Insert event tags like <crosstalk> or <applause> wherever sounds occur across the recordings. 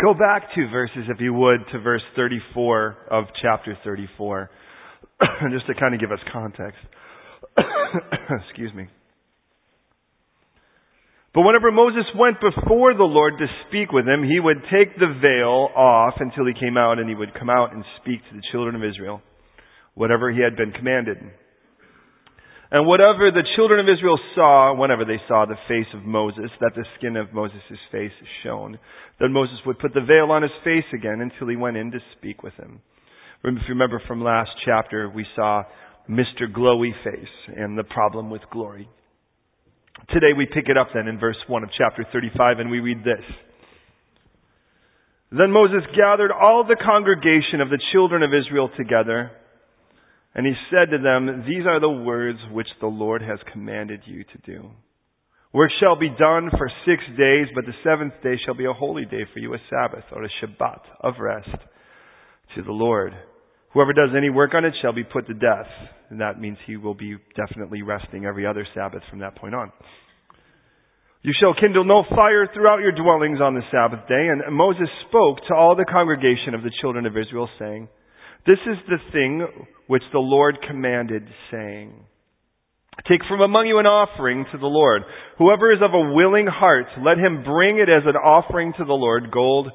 Go back two verses, if you would, to verse 34 of chapter 34, <coughs> just to kind of give us context. <coughs> Excuse me. But whenever Moses went before the Lord to speak with him, he would take the veil off until he came out, and he would come out and speak to the children of Israel, whatever he had been commanded. And whatever the children of Israel saw, whenever they saw the face of Moses, that the skin of Moses' face shone, then Moses would put the veil on his face again until he went in to speak with him. If you remember from last chapter, we saw Mr. Glowy Face and the problem with glory. Today we pick it up then in verse 1 of chapter 35 and we read this. Then Moses gathered all the congregation of the children of Israel together and he said to them, These are the words which the Lord has commanded you to do. Work shall be done for six days, but the seventh day shall be a holy day for you, a Sabbath or a Shabbat of rest to the Lord. Whoever does any work on it shall be put to death. And that means he will be definitely resting every other Sabbath from that point on. You shall kindle no fire throughout your dwellings on the Sabbath day. And Moses spoke to all the congregation of the children of Israel, saying, This is the thing which the Lord commanded, saying, Take from among you an offering to the Lord. Whoever is of a willing heart, let him bring it as an offering to the Lord, gold,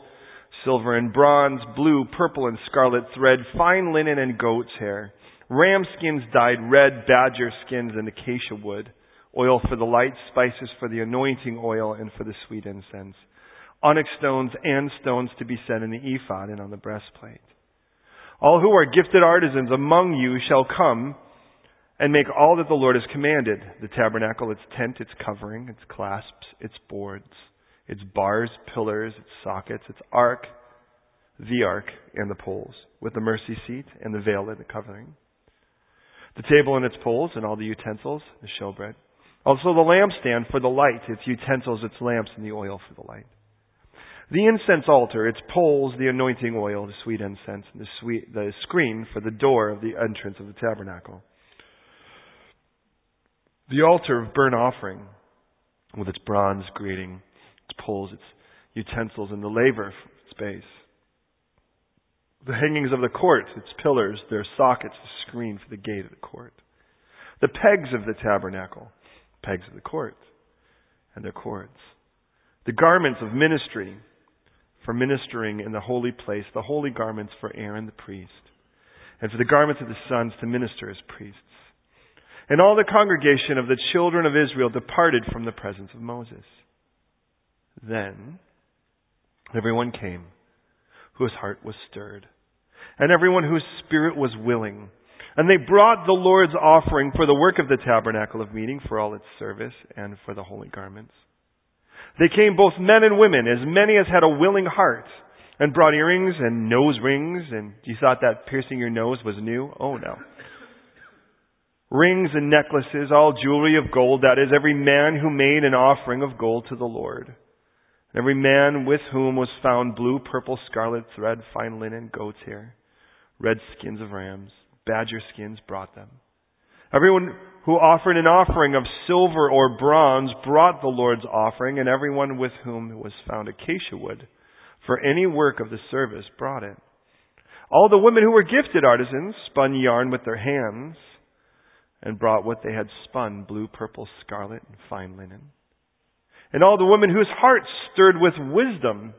silver and bronze, blue, purple and scarlet thread, fine linen and goat's hair, ram skins dyed red, badger skins and acacia wood, oil for the light, spices for the anointing oil and for the sweet incense, onyx stones and stones to be set in the ephod and on the breastplate. All who are gifted artisans among you shall come and make all that the Lord has commanded the tabernacle, its tent, its covering, its clasps, its boards, its bars, pillars, its sockets, its ark, the ark, and the poles, with the mercy seat and the veil and the covering. The table and its poles, and all the utensils, the showbread. Also the lampstand for the light, its utensils, its lamps, and the oil for the light. The incense altar, its poles, the anointing oil, the sweet incense, and the, sweet, the screen for the door of the entrance of the tabernacle. The altar of burnt offering, with its bronze grating, its poles, its utensils, and the laver space. The hangings of the court, its pillars, their sockets, the screen for the gate of the court. The pegs of the tabernacle, pegs of the court, and their cords. The garments of ministry, for ministering in the holy place, the holy garments for Aaron the priest, and for the garments of the sons to minister as priests. And all the congregation of the children of Israel departed from the presence of Moses. Then everyone came whose heart was stirred, and everyone whose spirit was willing. And they brought the Lord's offering for the work of the tabernacle of meeting, for all its service, and for the holy garments. They came both men and women, as many as had a willing heart, and brought earrings and nose rings, and you thought that piercing your nose was new? Oh no. Rings and necklaces, all jewelry of gold, that is, every man who made an offering of gold to the Lord. Every man with whom was found blue, purple, scarlet thread, fine linen, goat's hair, red skins of rams, badger skins brought them. Everyone who offered an offering of silver or bronze brought the Lord's offering, and everyone with whom it was found acacia wood for any work of the service brought it. All the women who were gifted artisans spun yarn with their hands and brought what they had spun, blue, purple, scarlet, and fine linen. And all the women whose hearts stirred with wisdom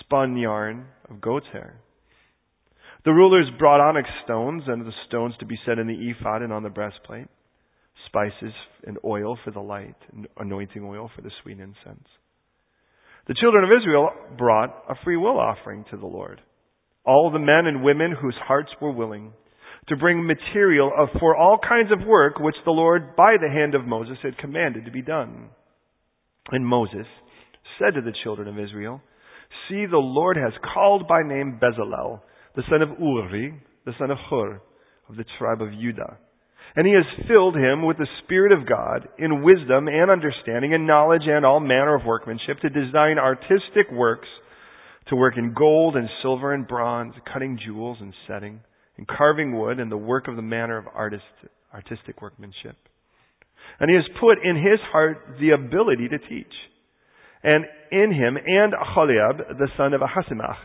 spun yarn of goat's hair. The rulers brought onyx stones and the stones to be set in the ephod and on the breastplate spices and oil for the light, and anointing oil for the sweet incense. The children of Israel brought a free will offering to the Lord. All the men and women whose hearts were willing to bring material for all kinds of work which the Lord by the hand of Moses had commanded to be done. And Moses said to the children of Israel, See, the Lord has called by name Bezalel, the son of Uri, the son of Hur, of the tribe of Judah and he has filled him with the Spirit of God in wisdom and understanding and knowledge and all manner of workmanship to design artistic works, to work in gold and silver and bronze, cutting jewels and setting, and carving wood and the work of the manner of artist, artistic workmanship. And he has put in his heart the ability to teach. and in him, and Aholiab, the son of Ahisamach,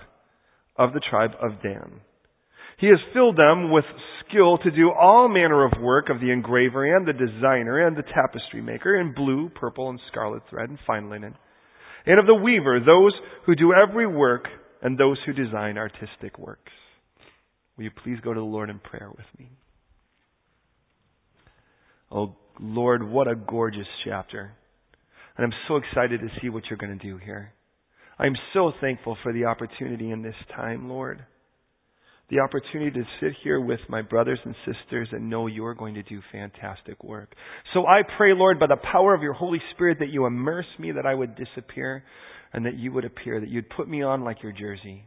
of the tribe of Dan. He has filled them with skill to do all manner of work of the engraver and the designer and the tapestry maker in blue, purple, and scarlet thread and fine linen, and of the weaver, those who do every work and those who design artistic works. Will you please go to the Lord in prayer with me? Oh, Lord, what a gorgeous chapter. And I'm so excited to see what you're going to do here. I'm so thankful for the opportunity in this time, Lord. The opportunity to sit here with my brothers and sisters and know you're going to do fantastic work. So I pray, Lord, by the power of your Holy Spirit that you immerse me, that I would disappear, and that you would appear, that you'd put me on like your jersey.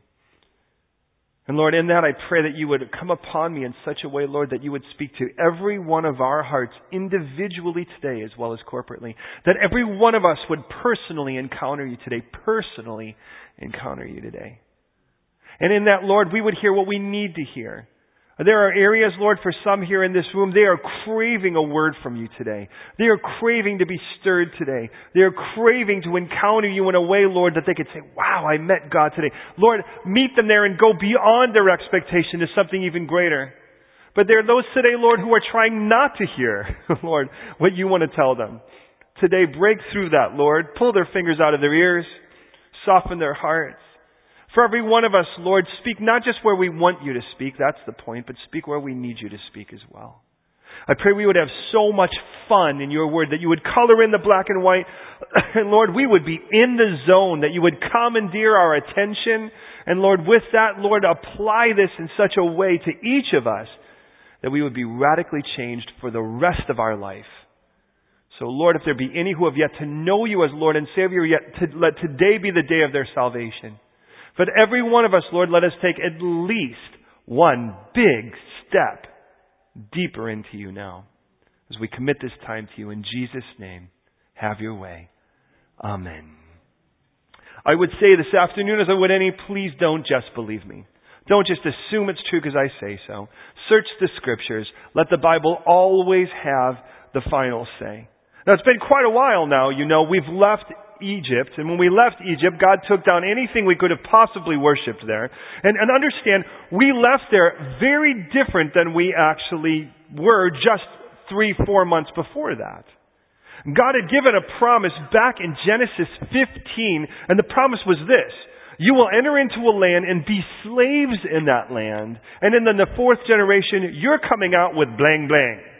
And Lord, in that I pray that you would come upon me in such a way, Lord, that you would speak to every one of our hearts individually today as well as corporately. That every one of us would personally encounter you today, personally encounter you today. And in that, Lord, we would hear what we need to hear. There are areas, Lord, for some here in this room, they are craving a word from you today. They are craving to be stirred today. They are craving to encounter you in a way, Lord, that they could say, wow, I met God today. Lord, meet them there and go beyond their expectation to something even greater. But there are those today, Lord, who are trying not to hear, <laughs> Lord, what you want to tell them. Today, break through that, Lord. Pull their fingers out of their ears. Soften their hearts. For every one of us, Lord, speak not just where we want you to speak, that's the point, but speak where we need you to speak as well. I pray we would have so much fun in your word that you would color in the black and white. <coughs> and Lord, we would be in the zone, that you would commandeer our attention. And Lord, with that, Lord, apply this in such a way to each of us that we would be radically changed for the rest of our life. So Lord, if there be any who have yet to know you as Lord and Savior, yet to, let today be the day of their salvation. But every one of us, Lord, let us take at least one big step deeper into you now. As we commit this time to you in Jesus' name, have your way. Amen. I would say this afternoon as I would any, please don't just believe me. Don't just assume it's true because I say so. Search the scriptures. Let the Bible always have the final say. Now it's been quite a while now, you know, we've left Egypt. And when we left Egypt, God took down anything we could have possibly worshipped there. And, and understand, we left there very different than we actually were just three, four months before that. God had given a promise back in Genesis 15, and the promise was this. You will enter into a land and be slaves in that land. And in the fourth generation, you're coming out with blang blang.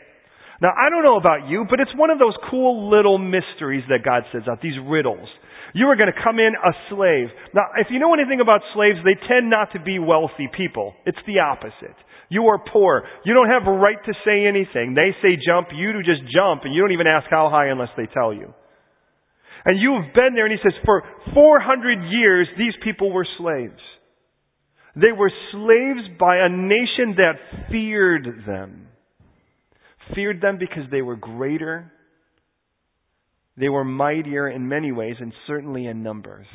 Now, I don't know about you, but it's one of those cool little mysteries that God sets out, these riddles. You are going to come in a slave. Now, if you know anything about slaves, they tend not to be wealthy people. It's the opposite. You are poor. You don't have a right to say anything. They say jump, you do just jump, and you don't even ask how high unless they tell you. And you've been there, and he says, for 400 years, these people were slaves. They were slaves by a nation that feared them feared them because they were greater, they were mightier in many ways, and certainly in numbers.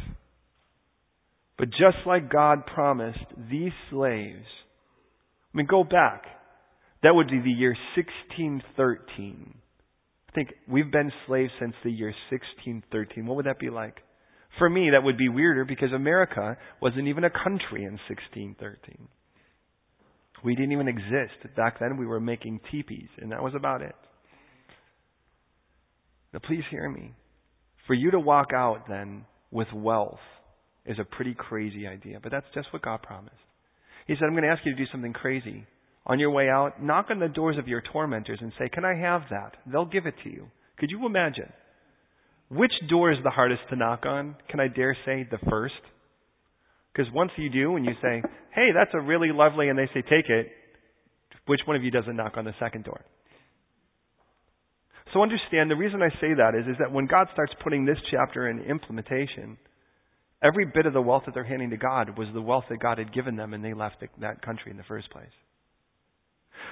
But just like God promised, these slaves, I mean, go back. That would be the year 1613. I think we've been slaves since the year 1613. What would that be like? For me, that would be weirder because America wasn't even a country in 1613. We didn't even exist. Back then we were making teepees, and that was about it. Now please hear me. For you to walk out then with wealth is a pretty crazy idea, but that's just what God promised. He said, I'm going to ask you to do something crazy. On your way out, knock on the doors of your tormentors and say, Can I have that? They'll give it to you. Could you imagine? Which door is the hardest to knock on? Can I dare say the first? Because once you do, and you say, hey, that's a really lovely, and they say, take it, which one of you doesn't knock on the second door? So understand, the reason I say that is, is that when God starts putting this chapter in implementation, every bit of the wealth that they're handing to God was the wealth that God had given them, and they left the, that country in the first place.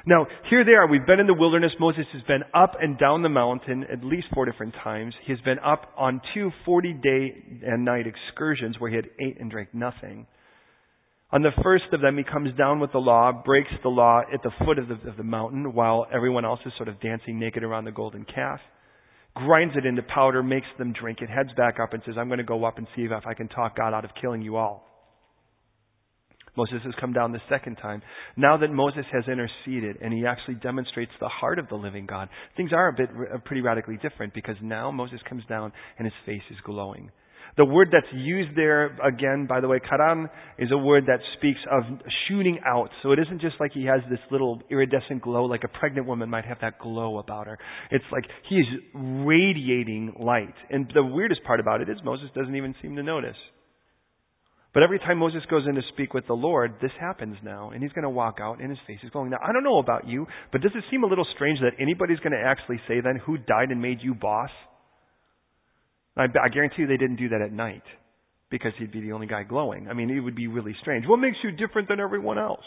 Now, here they are. We've been in the wilderness. Moses has been up and down the mountain at least four different times. He's been up on two 40 day and night excursions where he had ate and drank nothing. On the first of them, he comes down with the law, breaks the law at the foot of the, of the mountain while everyone else is sort of dancing naked around the golden calf. grinds it into powder, makes them drink it, heads back up and says, I'm going to go up and see if I can talk God out of killing you all. Moses has come down the second time. Now that Moses has interceded and he actually demonstrates the heart of the living God, things are a bit uh, pretty radically different because now Moses comes down and his face is glowing. The word that's used there, again, by the way, karam, is a word that speaks of shooting out. So it isn't just like he has this little iridescent glow like a pregnant woman might have that glow about her. It's like he is radiating light. And the weirdest part about it is Moses doesn't even seem to notice. But every time Moses goes in to speak with the Lord, this happens now, and he's going to walk out, and his face is glowing. Now, I don't know about you, but does it seem a little strange that anybody's going to actually say then, who died and made you boss? I, I guarantee you they didn't do that at night because he'd be the only guy glowing. I mean, it would be really strange. What makes you different than everyone else?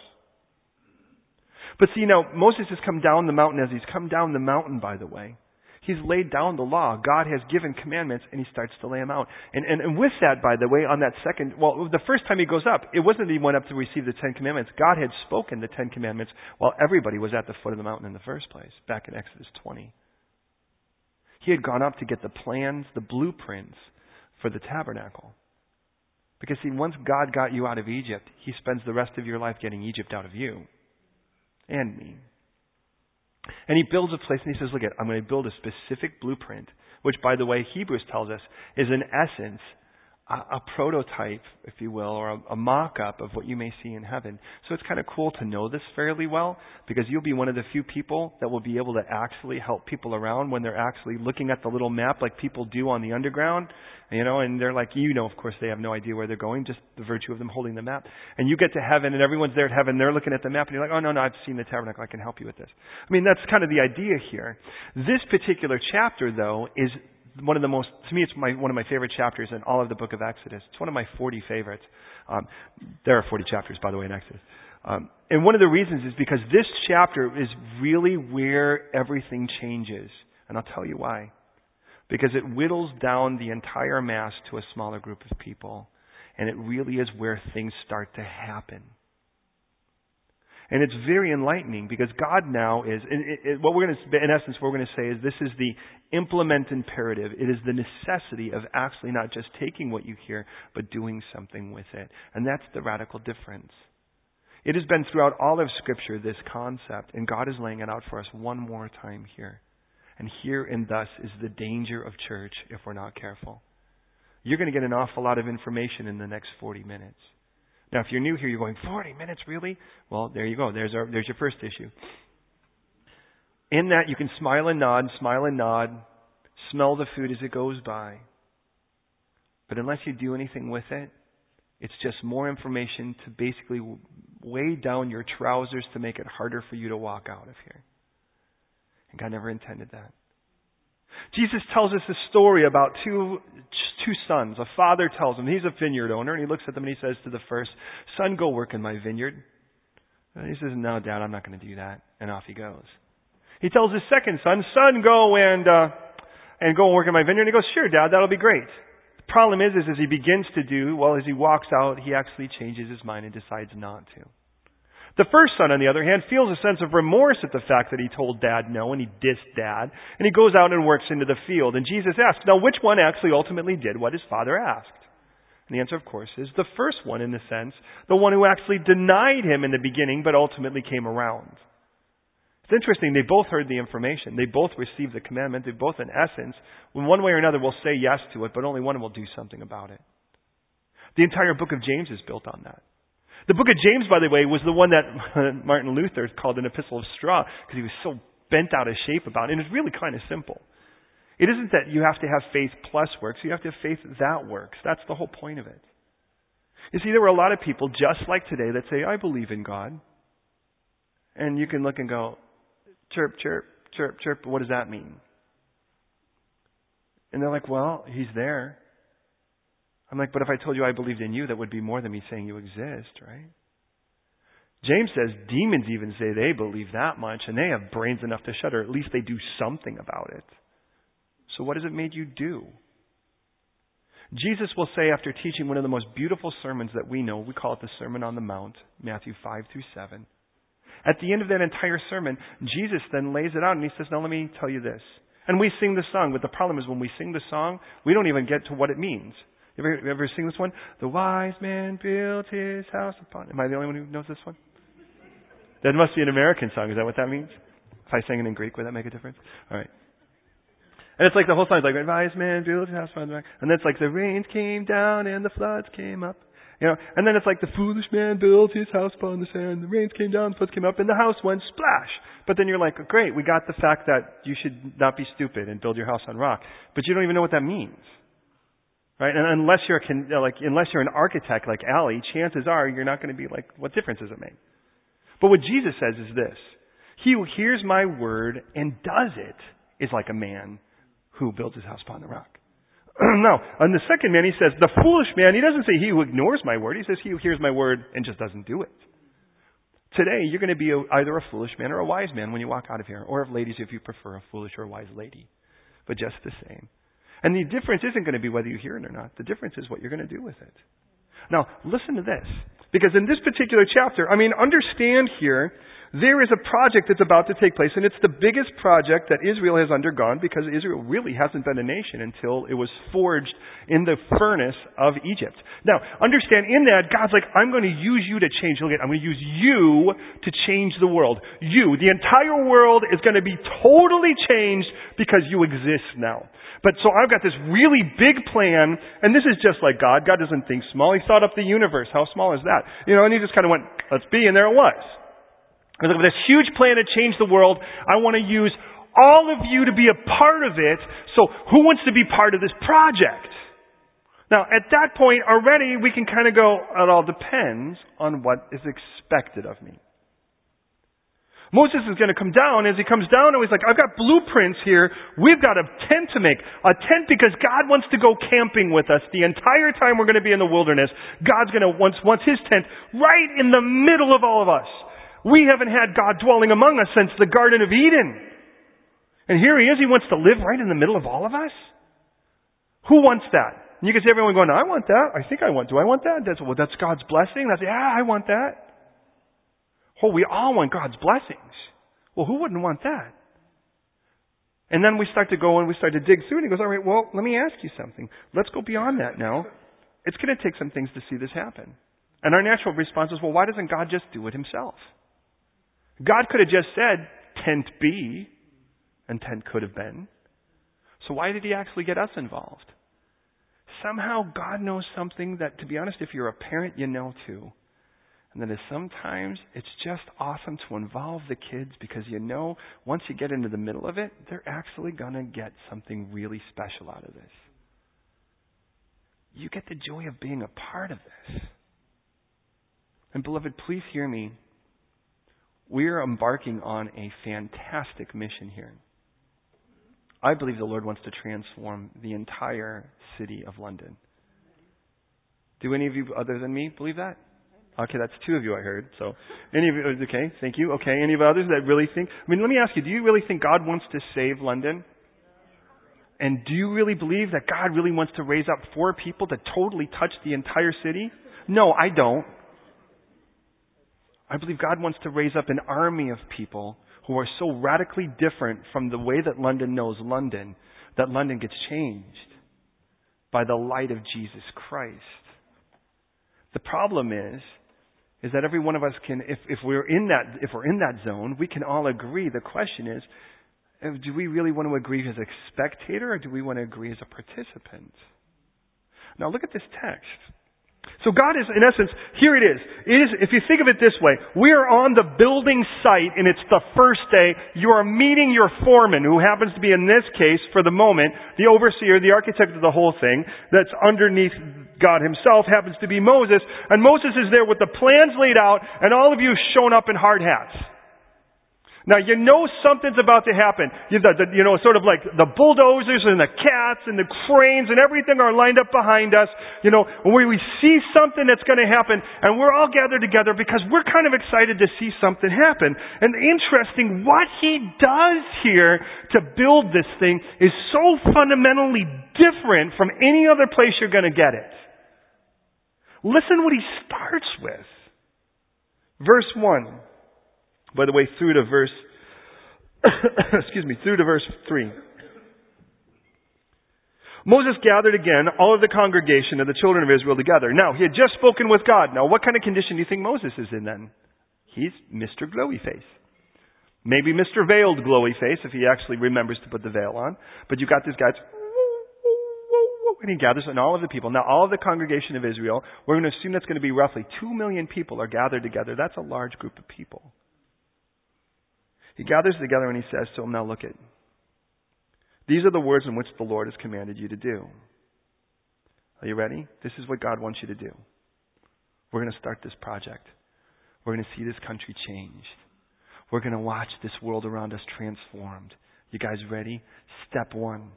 But see, now, Moses has come down the mountain as he's come down the mountain, by the way. He's laid down the law. God has given commandments, and he starts to lay them out. And, and, and with that, by the way, on that second, well, the first time he goes up, it wasn't that he went up to receive the Ten Commandments. God had spoken the Ten Commandments while everybody was at the foot of the mountain in the first place, back in Exodus 20. He had gone up to get the plans, the blueprints for the tabernacle. Because see, once God got you out of Egypt, He spends the rest of your life getting Egypt out of you. And me. And he builds a place and he says, look at, I'm going to build a specific blueprint, which by the way, Hebrews tells us is in essence a, prototype, if you will, or a, a mock-up of what you may see in heaven. So it's kind of cool to know this fairly well because you'll be one of the few people that will be able to actually help people around when they're actually looking at the little map like people do on the underground, you know, and they're like, you know, of course they have no idea where they're going, just the virtue of them holding the map. And you get to heaven and everyone's there at heaven, they're looking at the map and you're like, oh no, no, I've seen the tabernacle, I can help you with this. I mean, that's kind of the idea here. This particular chapter though is one of the most, to me, it's my, one of my favorite chapters in all of the book of Exodus. It's one of my 40 favorites. Um, there are 40 chapters, by the way, in Exodus. Um, and one of the reasons is because this chapter is really where everything changes. And I'll tell you why. Because it whittles down the entire mass to a smaller group of people. And it really is where things start to happen. And it's very enlightening because God now is, it, it, what we're going to, in essence, what we're going to say is this is the implement imperative. It is the necessity of actually not just taking what you hear, but doing something with it. And that's the radical difference. It has been throughout all of Scripture, this concept, and God is laying it out for us one more time here. And here and thus is the danger of church if we're not careful. You're going to get an awful lot of information in the next 40 minutes. Now, if you're new here, you're going, 40 minutes, really? Well, there you go. There's, our, there's your first issue. In that, you can smile and nod, smile and nod, smell the food as it goes by. But unless you do anything with it, it's just more information to basically weigh down your trousers to make it harder for you to walk out of here. And God never intended that. Jesus tells us a story about two, two sons. A father tells him, he's a vineyard owner, and he looks at them and he says to the first, Son, go work in my vineyard. And he says, No, Dad, I'm not going to do that. And off he goes. He tells his second son, Son, go and, uh, and go and work in my vineyard. And he goes, Sure, Dad, that'll be great. The problem is, is as he begins to do, well, as he walks out, he actually changes his mind and decides not to. The first son, on the other hand, feels a sense of remorse at the fact that he told dad no and he dissed dad, and he goes out and works into the field. And Jesus asks, now which one actually ultimately did what his father asked? And the answer, of course, is the first one in the sense, the one who actually denied him in the beginning but ultimately came around. It's interesting, they both heard the information. They both received the commandment. They both, in essence, in one way or another, will say yes to it, but only one will do something about it. The entire book of James is built on that. The book of James, by the way, was the one that <laughs> Martin Luther called an epistle of straw because he was so bent out of shape about it. And it's really kind of simple. It isn't that you have to have faith plus works. You have to have faith that works. That's the whole point of it. You see, there were a lot of people just like today that say, I believe in God. And you can look and go, chirp, chirp, chirp, chirp. What does that mean? And they're like, well, he's there. I'm like, but if I told you I believed in you, that would be more than me saying you exist, right? James says demons even say they believe that much and they have brains enough to shudder. At least they do something about it. So what has it made you do? Jesus will say after teaching one of the most beautiful sermons that we know, we call it the Sermon on the Mount, Matthew 5 through 7. At the end of that entire sermon, Jesus then lays it out and he says, Now let me tell you this. And we sing the song, but the problem is when we sing the song, we don't even get to what it means. You ever, you ever sing this one? The wise man built his house upon. Am I the only one who knows this one? That must be an American song. Is that what that means? If I sang it in Greek, would that make a difference? All right. And it's like the whole song is like, wise man built his house upon the rock. And then it's like the rains came down and the floods came up. You know, and then it's like the foolish man built his house upon the sand. The rains came down, the floods came up, and the house went splash. But then you're like, great, we got the fact that you should not be stupid and build your house on rock. But you don't even know what that means. Right? And unless you're a, like, unless you're an architect like Ali, chances are you're not going to be like, what difference does it make? But what Jesus says is this. He who hears my word and does it is like a man who builds his house upon the rock. <clears throat> now, on the second man, he says, the foolish man, he doesn't say he who ignores my word. He says he who hears my word and just doesn't do it. Today, you're going to be a, either a foolish man or a wise man when you walk out of here. Or, if ladies, if you prefer, a foolish or a wise lady. But just the same. And the difference isn't going to be whether you hear it or not. The difference is what you're going to do with it. Now, listen to this. Because in this particular chapter, I mean, understand here there is a project that's about to take place, and it's the biggest project that Israel has undergone because Israel really hasn't been a nation until it was forged in the furnace of Egypt. Now, understand in that, God's like, I'm going to use you to change. Look at, I'm going to use you to change the world. You, the entire world is going to be totally changed because you exist now. But so I've got this really big plan, and this is just like God. God doesn't think small. He thought up the universe. How small is that? You know, and he just kind of went, let's be, and there it was. With this huge plan to change the world, I want to use all of you to be a part of it. So who wants to be part of this project? Now, at that point already, we can kind of go, it all depends on what is expected of me. Moses is going to come down. As he comes down, he's like, I've got blueprints here. We've got a tent to make. A tent because God wants to go camping with us the entire time we're going to be in the wilderness. God's going to wants, wants his tent right in the middle of all of us. We haven't had God dwelling among us since the Garden of Eden. And here he is. He wants to live right in the middle of all of us. Who wants that? And you can see everyone going, I want that. I think I want. Do I want that? That's, well, that's God's blessing. That's, yeah, I want that. Oh, we all want God's blessings. Well, who wouldn't want that? And then we start to go and we start to dig through and he goes, all right, well, let me ask you something. Let's go beyond that now. It's going to take some things to see this happen. And our natural response is, well, why doesn't God just do it himself? God could have just said, tent B, and tent could have been. So why did he actually get us involved? Somehow God knows something that, to be honest, if you're a parent, you know too. And that is sometimes it's just awesome to involve the kids because you know once you get into the middle of it, they're actually going to get something really special out of this. You get the joy of being a part of this. And beloved, please hear me. We are embarking on a fantastic mission here. I believe the Lord wants to transform the entire city of London. Do any of you other than me believe that? Okay, that's two of you I heard. So, any of you, okay, thank you. Okay, any of others that really think, I mean, let me ask you, do you really think God wants to save London? And do you really believe that God really wants to raise up four people to totally touch the entire city? No, I don't. I believe God wants to raise up an army of people who are so radically different from the way that London knows London that London gets changed by the light of Jesus Christ. The problem is, is that every one of us can, if, if we're in that, if we're in that zone, we can all agree. The question is, uh, do we really want to agree as a spectator or do we want to agree as a participant? Now look at this text. So God is, in essence, here it is. It is, if you think of it this way, we are on the building site and it's the first day. You are meeting your foreman, who happens to be, in this case, for the moment, the overseer, the architect of the whole thing, that's underneath God himself, happens to be Moses. And Moses is there with the plans laid out and all of you shown up in hard hats. Now you know something's about to happen. You, the, the, you know, sort of like the bulldozers and the cats and the cranes and everything are lined up behind us. You know, where we see something that's going to happen and we're all gathered together because we're kind of excited to see something happen. And interesting, what he does here to build this thing is so fundamentally different from any other place you're going to get it. Listen what he starts with. Verse 1. By the way, through to verse, <coughs> excuse me, through to verse 3. Moses gathered again all of the congregation of the children of Israel together. Now, he had just spoken with God. Now, what kind of condition do you think Moses is in then? He's Mr. Glowy Face. Maybe Mr. Veiled Glowy Face if he actually remembers to put the veil on. But you've got this guy, and he gathers and all of the people. Now, all of the congregation of Israel, we're going to assume that's going to be roughly two million people are gathered together. That's a large group of people. He gathers together and he says to them, now look at, these are the words in which the Lord has commanded you to do. Are you ready? This is what God wants you to do. We're going to start this project. We're going to see this country changed. We're going to watch this world around us transformed. You guys ready? Step one.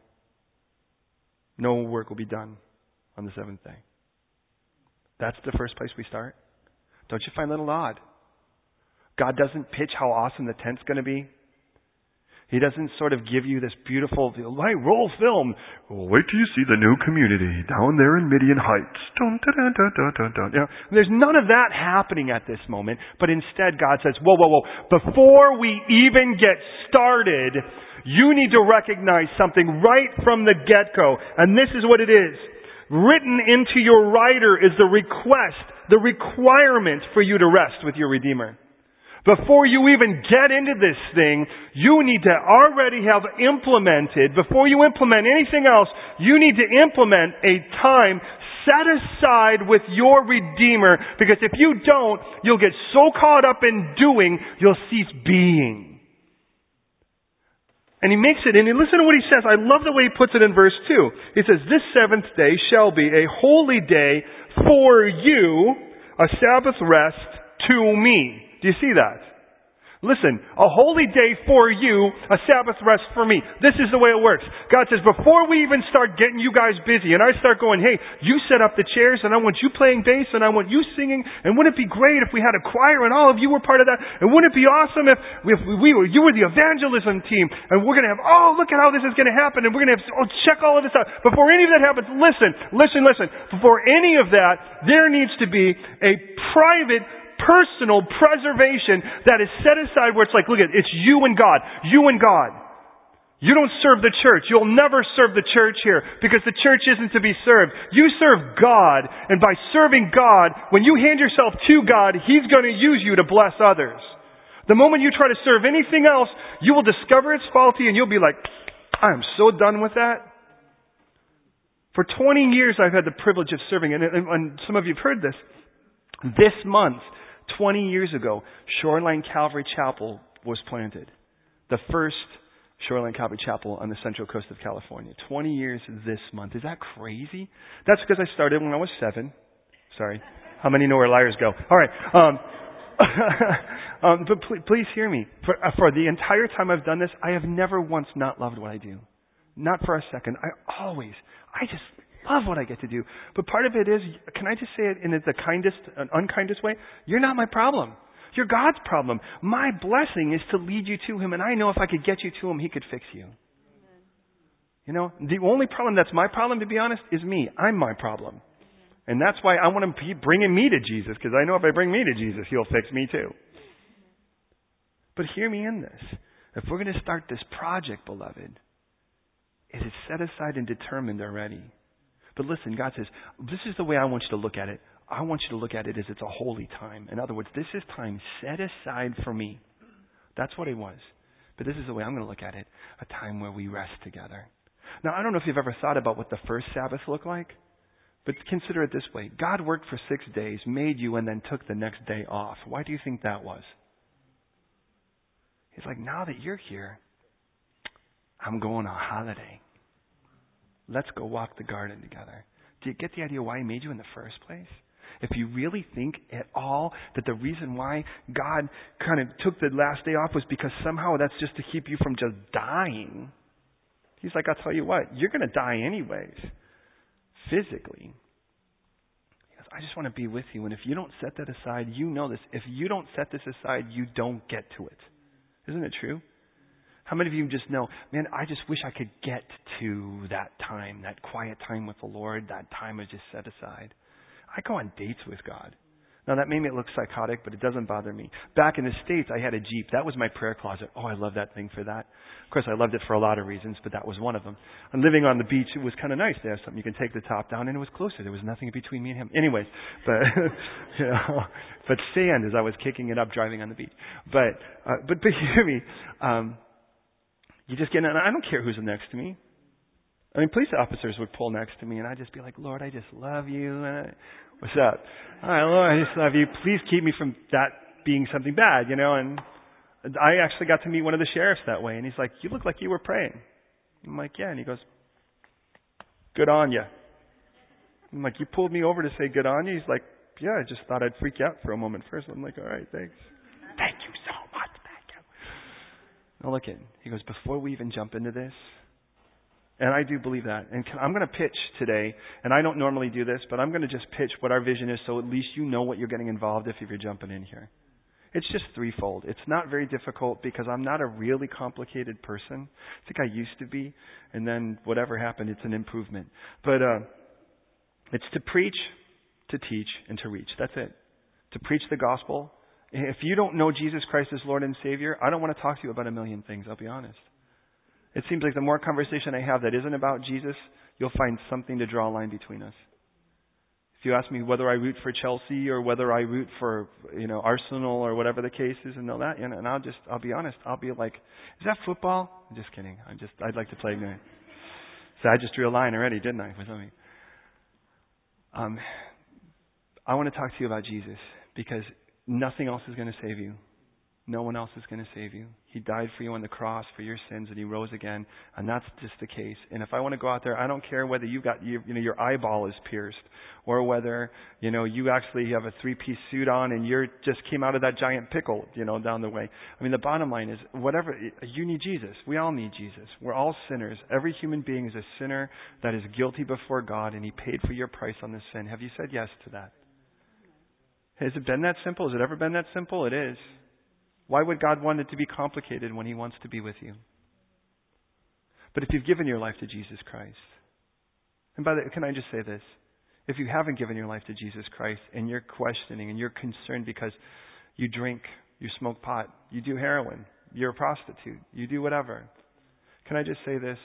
No work will be done on the seventh day. That's the first place we start. Don't you find that a little odd? God doesn't pitch how awesome the tent's going to be. He doesn't sort of give you this beautiful, hey, roll film. Wait till you see the new community down there in Midian Heights. Dun, dun, dun, dun, dun, dun. You know, there's none of that happening at this moment, but instead God says, whoa, whoa, whoa, before we even get started, you need to recognize something right from the get-go. And this is what it is. Written into your writer is the request, the requirement for you to rest with your Redeemer. Before you even get into this thing, you need to already have implemented, before you implement anything else, you need to implement a time set aside with your Redeemer, because if you don't, you'll get so caught up in doing, you'll cease being. And he makes it, and listen to what he says. I love the way he puts it in verse 2. He says, This seventh day shall be a holy day for you, a Sabbath rest to me. Do you see that? Listen, a holy day for you, a Sabbath rest for me. This is the way it works. God says, before we even start getting you guys busy, and I start going, hey, you set up the chairs, and I want you playing bass, and I want you singing, and wouldn't it be great if we had a choir and all of you were part of that? And wouldn't it be awesome if, if we were, you were the evangelism team, and we're going to have, oh, look at how this is going to happen, and we're going to have, oh, check all of this out. Before any of that happens, listen, listen, listen. Before any of that, there needs to be a private personal preservation that is set aside where it's like, look at, it's you and God. You and God. You don't serve the church. You'll never serve the church here because the church isn't to be served. You serve God, and by serving God, when you hand yourself to God, He's going to use you to bless others. The moment you try to serve anything else, you will discover it's faulty and you'll be like, I'm so done with that. For 20 years, I've had the privilege of serving, and, and some of you have heard this. This month, 20 years ago, Shoreline Calvary Chapel was planted. The first Shoreline Calvary Chapel on the central coast of California. 20 years this month. Is that crazy? That's because I started when I was seven. Sorry. How many know where liars go? All right. Um, <laughs> um, but please, please, hear me. For, uh, for the entire time I've done this, I have never once not loved what I do. Not for a second. I always, I just love what I get to do. But part of it is, can I just say it in the kindest, unkindest way? You're not my problem. You're God's problem. My blessing is to lead you to Him, and I know if I could get you to Him, He could fix you. Amen. You know, the only problem that's my problem, to be honest, is me. I'm my problem. And that's why I want to keep bringing me to Jesus, because I know if I bring me to Jesus, He'll fix me too. But hear me in this. If we're going to start this project, beloved, it is set aside and determined already. But listen, God says, this is the way I want you to look at it. I want you to look at it as it's a holy time. In other words, this is time set aside for me. That's what it was. But this is the way I'm going to look at it a time where we rest together. Now, I don't know if you've ever thought about what the first Sabbath looked like, but consider it this way God worked for six days, made you, and then took the next day off. Why do you think that was? He's like, now that you're here, I'm going on holiday. Let's go walk the garden together. Do you get the idea why He made you in the first place? If you really think at all that the reason why God kind of took the last day off was because somehow that's just to keep you from just dying, He's like, I'll tell you what, you're going to die anyways, physically. He goes, I just want to be with you. And if you don't set that aside, you know this. If you don't set this aside, you don't get to it. Isn't it true? How many of you just know, man, I just wish I could get to that time, that quiet time with the Lord, that time I just set aside. I go on dates with God. Now that make it look psychotic, but it doesn't bother me. Back in the States, I had a Jeep. That was my prayer closet. Oh, I love that thing for that. Of course, I loved it for a lot of reasons, but that was one of them. And living on the beach, it was kind of nice have something. You can take the top down, and it was closer. There was nothing between me and him. Anyways, but, <laughs> you know, but sand as I was kicking it up driving on the beach. But, uh, but, but <laughs> hear me, um, you just get, and I don't care who's next to me. I mean, police officers would pull next to me, and I'd just be like, Lord, I just love you. And I, What's up? All right, Lord, I just love you. Please keep me from that being something bad, you know. And I actually got to meet one of the sheriffs that way, and he's like, "You look like you were praying." I'm like, "Yeah," and he goes, "Good on you." I'm like, "You pulled me over to say good on you." He's like, "Yeah, I just thought I'd freak out for a moment first. I'm like, "All right, thanks." Thank you so much. Thank you. Now look at. He goes, "Before we even jump into this, and I do believe that. And I'm going to pitch today, and I don't normally do this, but I'm going to just pitch what our vision is so at least you know what you're getting involved if you're jumping in here. It's just threefold. It's not very difficult because I'm not a really complicated person. I think I used to be, and then whatever happened, it's an improvement. But uh, it's to preach, to teach, and to reach. That's it. To preach the gospel. If you don't know Jesus Christ as Lord and Savior, I don't want to talk to you about a million things, I'll be honest. It seems like the more conversation I have that isn't about Jesus, you'll find something to draw a line between us. If you ask me whether I root for Chelsea or whether I root for, you know, Arsenal or whatever the case is and all that, you know, and I'll just, I'll be honest, I'll be like, is that football? I'm just kidding. I'm just, I'd like to play game. So I just drew a line already, didn't I, with something? Um, I want to talk to you about Jesus because nothing else is going to save you. No one else is going to save you. He died for you on the cross for your sins and he rose again. And that's just the case. And if I want to go out there, I don't care whether you got, you, you know, your eyeball is pierced or whether, you know, you actually have a three piece suit on and you're just came out of that giant pickle, you know, down the way. I mean, the bottom line is whatever, you need Jesus. We all need Jesus. We're all sinners. Every human being is a sinner that is guilty before God and he paid for your price on the sin. Have you said yes to that? Has it been that simple? Has it ever been that simple? It is. Why would God want it to be complicated when He wants to be with you? But if you've given your life to Jesus Christ, and by the way, can I just say this? If you haven't given your life to Jesus Christ and you're questioning and you're concerned because you drink, you smoke pot, you do heroin, you're a prostitute, you do whatever, can I just say this?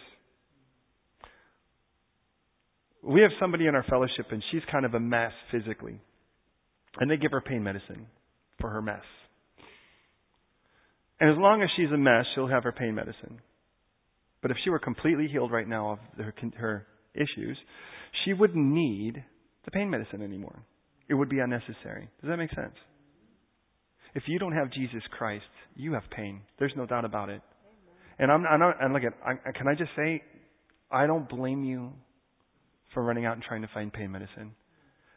We have somebody in our fellowship and she's kind of a mess physically. And they give her pain medicine for her mess. And as long as she's a mess, she'll have her pain medicine. But if she were completely healed right now of her, her issues, she wouldn't need the pain medicine anymore. It would be unnecessary. Does that make sense? If you don't have Jesus Christ, you have pain. There's no doubt about it. And I'm, I'm not, and look at, I, can I just say, I don't blame you for running out and trying to find pain medicine.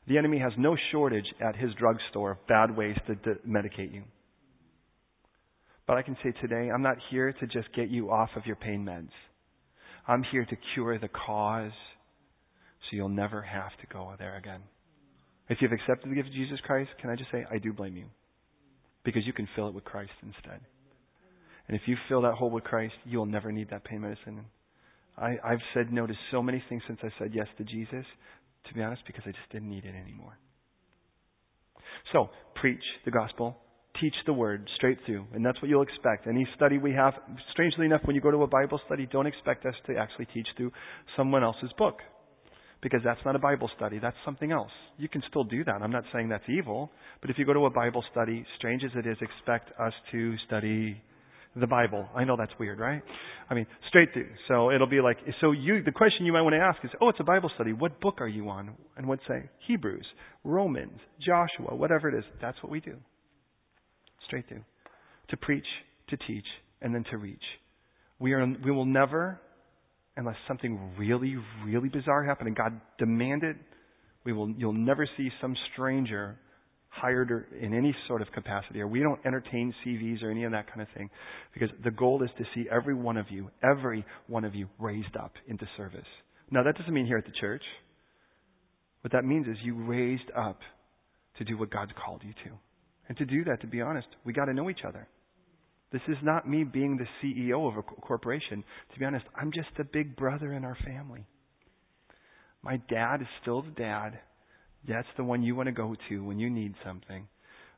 The enemy has no shortage at his drugstore of bad ways to, to medicate you. But I can say today, I'm not here to just get you off of your pain meds. I'm here to cure the cause so you'll never have to go there again. If you've accepted the gift of Jesus Christ, can I just say, I do blame you. Because you can fill it with Christ instead. And if you fill that hole with Christ, you'll never need that pain medicine. I, I've said no to so many things since I said yes to Jesus, to be honest, because I just didn't need it anymore. So, preach the gospel teach the word straight through. And that's what you'll expect. Any study we have, strangely enough, when you go to a Bible study, don't expect us to actually teach through someone else's book. Because that's not a Bible study. That's something else. You can still do that. I'm not saying that's evil. But if you go to a Bible study, strange as it is, expect us to study the Bible. I know that's weird, right? I mean, straight through. So it'll be like, so you, the question you might want to ask is, oh, it's a Bible study. What book are you on? And what say? Hebrews, Romans, Joshua, whatever it is. That's what we do straight through. To preach, to teach, and then to reach. We, are, we will never, unless something really, really bizarre happened and God demanded, we will, you'll never see some stranger hired or in any sort of capacity, or we don't entertain CVs or any of that kind of thing, because the goal is to see every one of you, every one of you raised up into service. Now that doesn't mean here at the church. What that means is you raised up to do what God's called you to. And to do that, to be honest, we got to know each other. This is not me being the CEO of a corporation. To be honest, I'm just a big brother in our family. My dad is still the dad. That's the one you want to go to when you need something.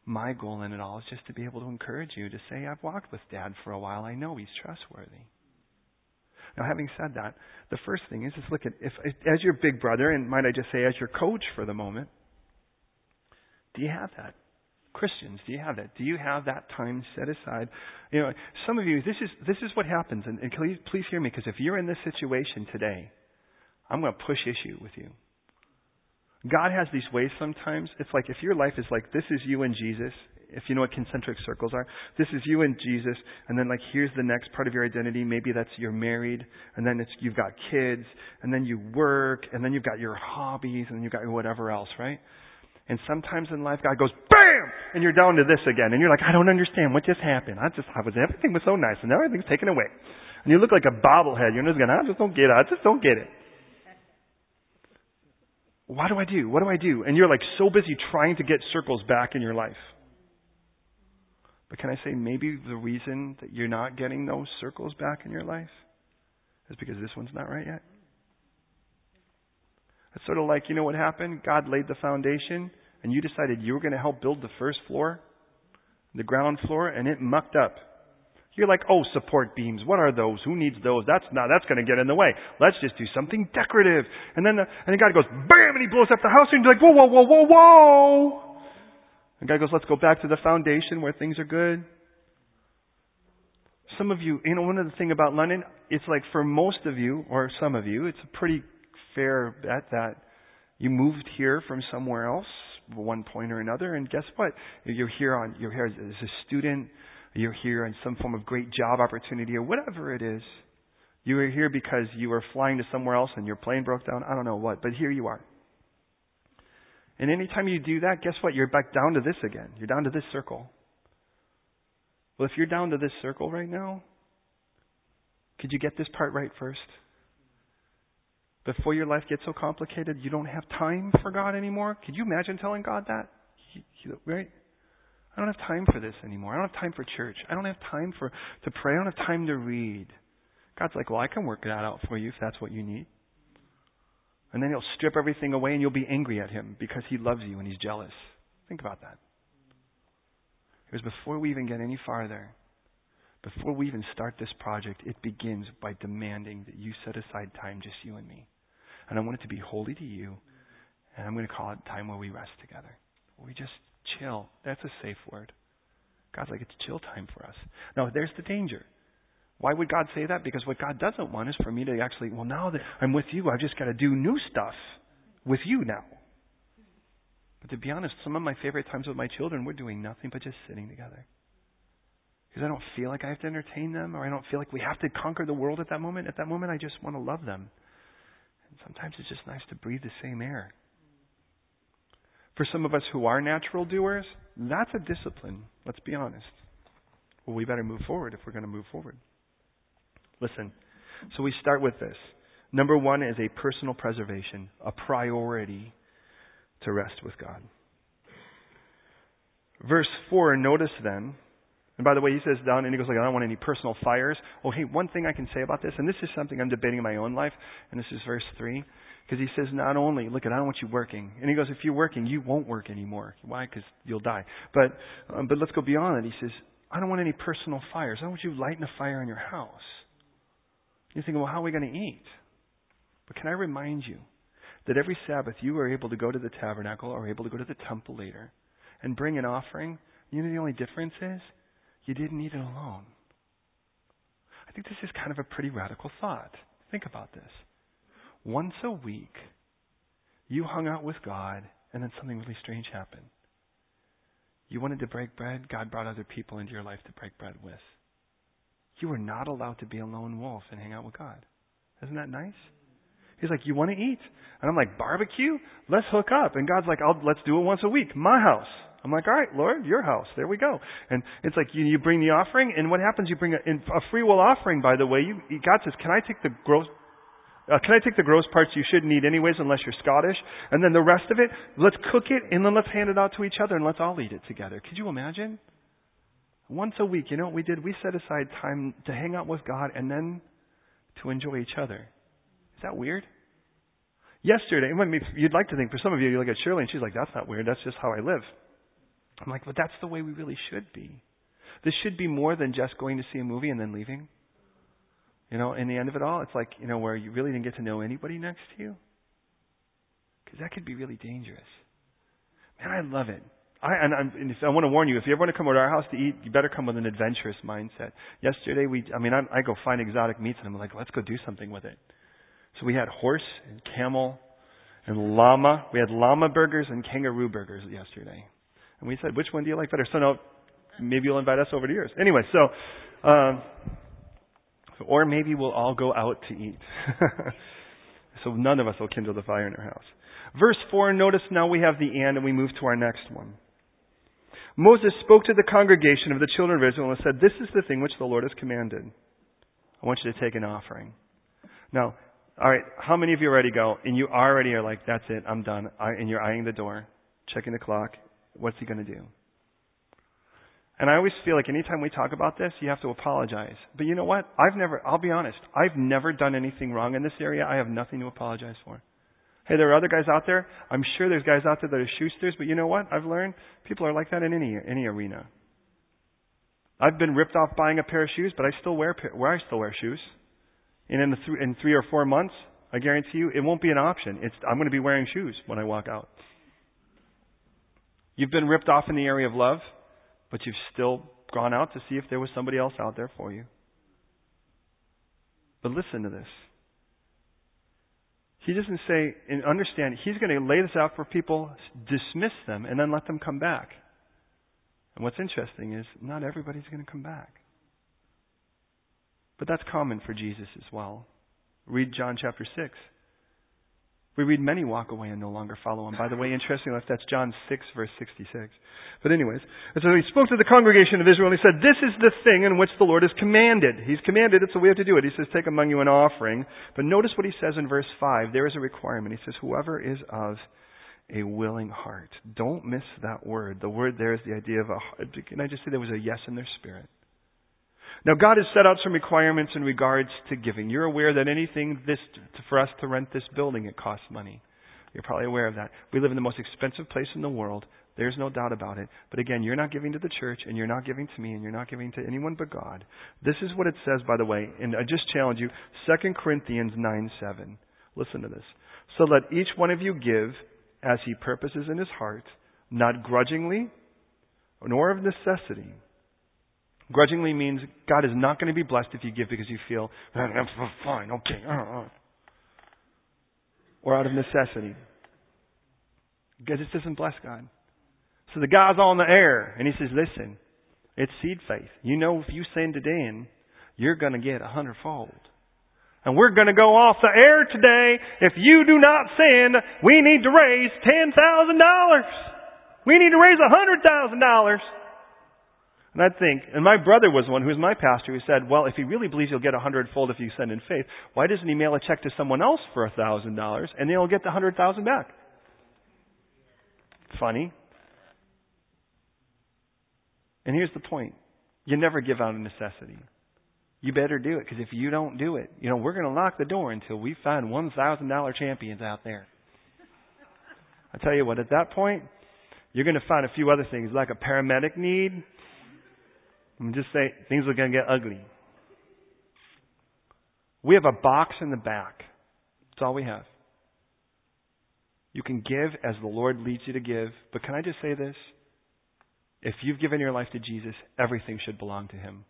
My goal in it all is just to be able to encourage you to say, I've walked with Dad for a while. I know he's trustworthy. Now, having said that, the first thing is, is look at if, as your big brother, and might I just say, as your coach for the moment, do you have that? Christians, do you have that? Do you have that time set aside? You know, some of you, this is this is what happens, and, and please, please hear me, because if you're in this situation today, I'm going to push issue with you. God has these ways sometimes. It's like if your life is like this is you and Jesus, if you know what concentric circles are, this is you and Jesus, and then like here's the next part of your identity. Maybe that's you're married, and then it's you've got kids, and then you work, and then you've got your hobbies, and you've got your whatever else, right? And sometimes in life, God goes BAM, and you're down to this again, and you're like, I don't understand what just happened. I just I was everything was so nice, and now everything's taken away, and you look like a bobblehead. You're just going, I just don't get it. I just don't get it what do I do? What do I do? And you're like so busy trying to get circles back in your life. But can I say maybe the reason that you're not getting those circles back in your life is because this one's not right yet? It's sort of like, you know what happened? God laid the foundation and you decided you were going to help build the first floor, the ground floor, and it mucked up. You're like, oh, support beams. What are those? Who needs those? That's not, that's going to get in the way. Let's just do something decorative. And then, uh, the, and then God goes, bam, and he blows up the house, and you're like, whoa, whoa, whoa, whoa, whoa. And God goes, let's go back to the foundation where things are good. Some of you, you know, one of the thing about London, it's like for most of you, or some of you, it's a pretty fair bet that you moved here from somewhere else one point or another, and guess what? You're here on, you're here as a student, you're here in some form of great job opportunity or whatever it is. You are here because you were flying to somewhere else and your plane broke down. I don't know what, but here you are. And anytime you do that, guess what? You're back down to this again. You're down to this circle. Well, if you're down to this circle right now, could you get this part right first? Before your life gets so complicated, you don't have time for God anymore? Could you imagine telling God that? Right? I don't have time for this anymore. I don't have time for church. I don't have time for to pray. I don't have time to read. God's like, well, I can work that out for you if that's what you need. And then he'll strip everything away and you'll be angry at him because he loves you and he's jealous. Think about that. Because before we even get any farther, before we even start this project, it begins by demanding that you set aside time, just you and me. And I want it to be holy to you. And I'm going to call it time where we rest together. We just chill. That's a safe word. God's like, it's chill time for us. Now, there's the danger. Why would God say that? Because what God doesn't want is for me to actually, well, now that I'm with you, I've just got to do new stuff with you now. But to be honest, some of my favorite times with my children, we're doing nothing but just sitting together. Because I don't feel like I have to entertain them, or I don't feel like we have to conquer the world at that moment. At that moment, I just want to love them. And sometimes it's just nice to breathe the same air. For some of us who are natural doers, that's a discipline. Let's be honest. Well, we better move forward if we're going to move forward. Listen. So we start with this. Number one is a personal preservation, a priority to rest with God. Verse 4, notice then, and by the way, he says down, and he goes like, I don't want any personal fires. Oh, hey, one thing I can say about this, and this is something I'm debating in my own life, and this is verse 3. Because he says, not only, look, at I don't want you working. And he goes, if you're working, you won't work anymore. Why? Because you'll die. But, um, but let's go beyond it. He says, I don't want any personal fires. I don't want you lighting a fire in your house. You think, well, how are we going to eat? But can I remind you that every Sabbath you were able to go to the tabernacle or able to go to the temple later and bring an offering? You know the only difference is you didn't eat it alone. I think this is kind of a pretty radical thought. Think about this once a week, you hung out with God, and then something really strange happened. You wanted to break bread, God brought other people into your life to break bread with. You were not allowed to be a lone wolf and hang out with God. Isn't that nice? He's like, You want to eat? And I'm like, Barbecue? Let's hook up. And God's like, Let's do it once a week. My house. I'm like, all right, Lord, your house. There we go. And it's like you, you bring the offering, and what happens? You bring a, a free will offering. By the way, you, God says, "Can I take the gross uh, can I take the gross parts you shouldn't eat anyways unless you're Scottish? And then the rest of it, let's cook it and then let's hand it out to each other and let's all eat it together. Could you imagine? Once a week, you know what we did? We set aside time to hang out with God and then to enjoy each other. Is that weird? Yesterday, you'd like to think for some of you, you look at Shirley and she's like, that's not weird. That's just how I live. I'm like, but that's the way we really should be. This should be more than just going to see a movie and then leaving. You know, in the end of it all, it's like, you know, where you really didn't get to know anybody next to you. Because that could be really dangerous. Man, I love it. I, and, and I want to warn you, if you ever want to come over to our house to eat, you better come with an adventurous mindset. Yesterday, we, I mean, I, I go find exotic meats and I'm like, let's go do something with it. So we had horse and camel and llama. We had llama burgers and kangaroo burgers yesterday. And we said, which one do you like better? So no, maybe you'll invite us over to yours. Anyway, so, um, or maybe we'll all go out to eat. <laughs> so none of us will kindle the fire in our house. Verse 4, notice now we have the and and we move to our next one. Moses spoke to the congregation of the children of Israel and said, This is the thing which the Lord has commanded. I want you to take an offering. Now, all right, how many of you already go and you already are like, that's it, I'm done, uh, and you're eyeing the door, checking the clock, what's he going to do? And I always feel like anytime we talk about this, you have to apologize. But you know what? I've never, I'll be honest, I've never done anything wrong in this area. I have nothing to apologize for. Hey, there are other guys out there. I'm sure there's guys out there that are shoesters, but you know what? I've learned people are like that in any any arena. I've been ripped off buying a pair of shoes, but I still wear where I still wear shoes. And in the th- in three or four months, I guarantee you, it won't be an option. It's I'm going to be wearing shoes when I walk out. You've been ripped off in the area of love, but you've still gone out to see if there was somebody else out there for you. But listen to this. He doesn't say, and understand, he's going to lay this out for people, dismiss them, and then let them come back. And what's interesting is not everybody's going to come back. But that's common for Jesus as well. Read John chapter 6. We read many walk away and no longer follow him. By the way, interestingly enough, that's John 6, verse 66. But anyways, and so he spoke to the congregation of Israel and he said, This is the thing in which the Lord has commanded. He's commanded it, so we have to do it. He says, Take among you an offering. But notice what he says in verse 5. There is a requirement. He says, Whoever is of a willing heart. Don't miss that word. The word there is the idea of a, heart. can I just say there was a yes in their spirit? Now, God has set out some requirements in regards to giving. You're aware that anything this, for us to rent this building, it costs money. You're probably aware of that. We live in the most expensive place in the world. There's no doubt about it. But again, you're not giving to the church, and you're not giving to me, and you're not giving to anyone but God. This is what it says, by the way, and I just challenge you, 2 Corinthians 9 7. Listen to this. So let each one of you give as he purposes in his heart, not grudgingly, nor of necessity Grudgingly means God is not going to be blessed if you give because you feel, fine, okay. Uh, uh. Or out of necessity. God just doesn't bless God. So the guy's on the air and he says, listen, it's seed faith. You know if you send it in, you're going to get a hundredfold. And we're going to go off the air today. If you do not send, we need to raise $10,000. We need to raise a $100,000. And I'd think, and my brother was one who was my pastor who said, well, if he really believes you'll get a hundredfold if you send in faith, why doesn't he mail a check to someone else for a thousand dollars and they'll get the hundred thousand back? Funny. And here's the point. You never give out of necessity. You better do it, because if you don't do it, you know, we're going to lock the door until we find $1,000 champions out there. I tell you what, at that point, you're going to find a few other things, like a paramedic need, I'm just saying, things are going to get ugly. We have a box in the back. That's all we have. You can give as the Lord leads you to give. But can I just say this? If you've given your life to Jesus, everything should belong to Him.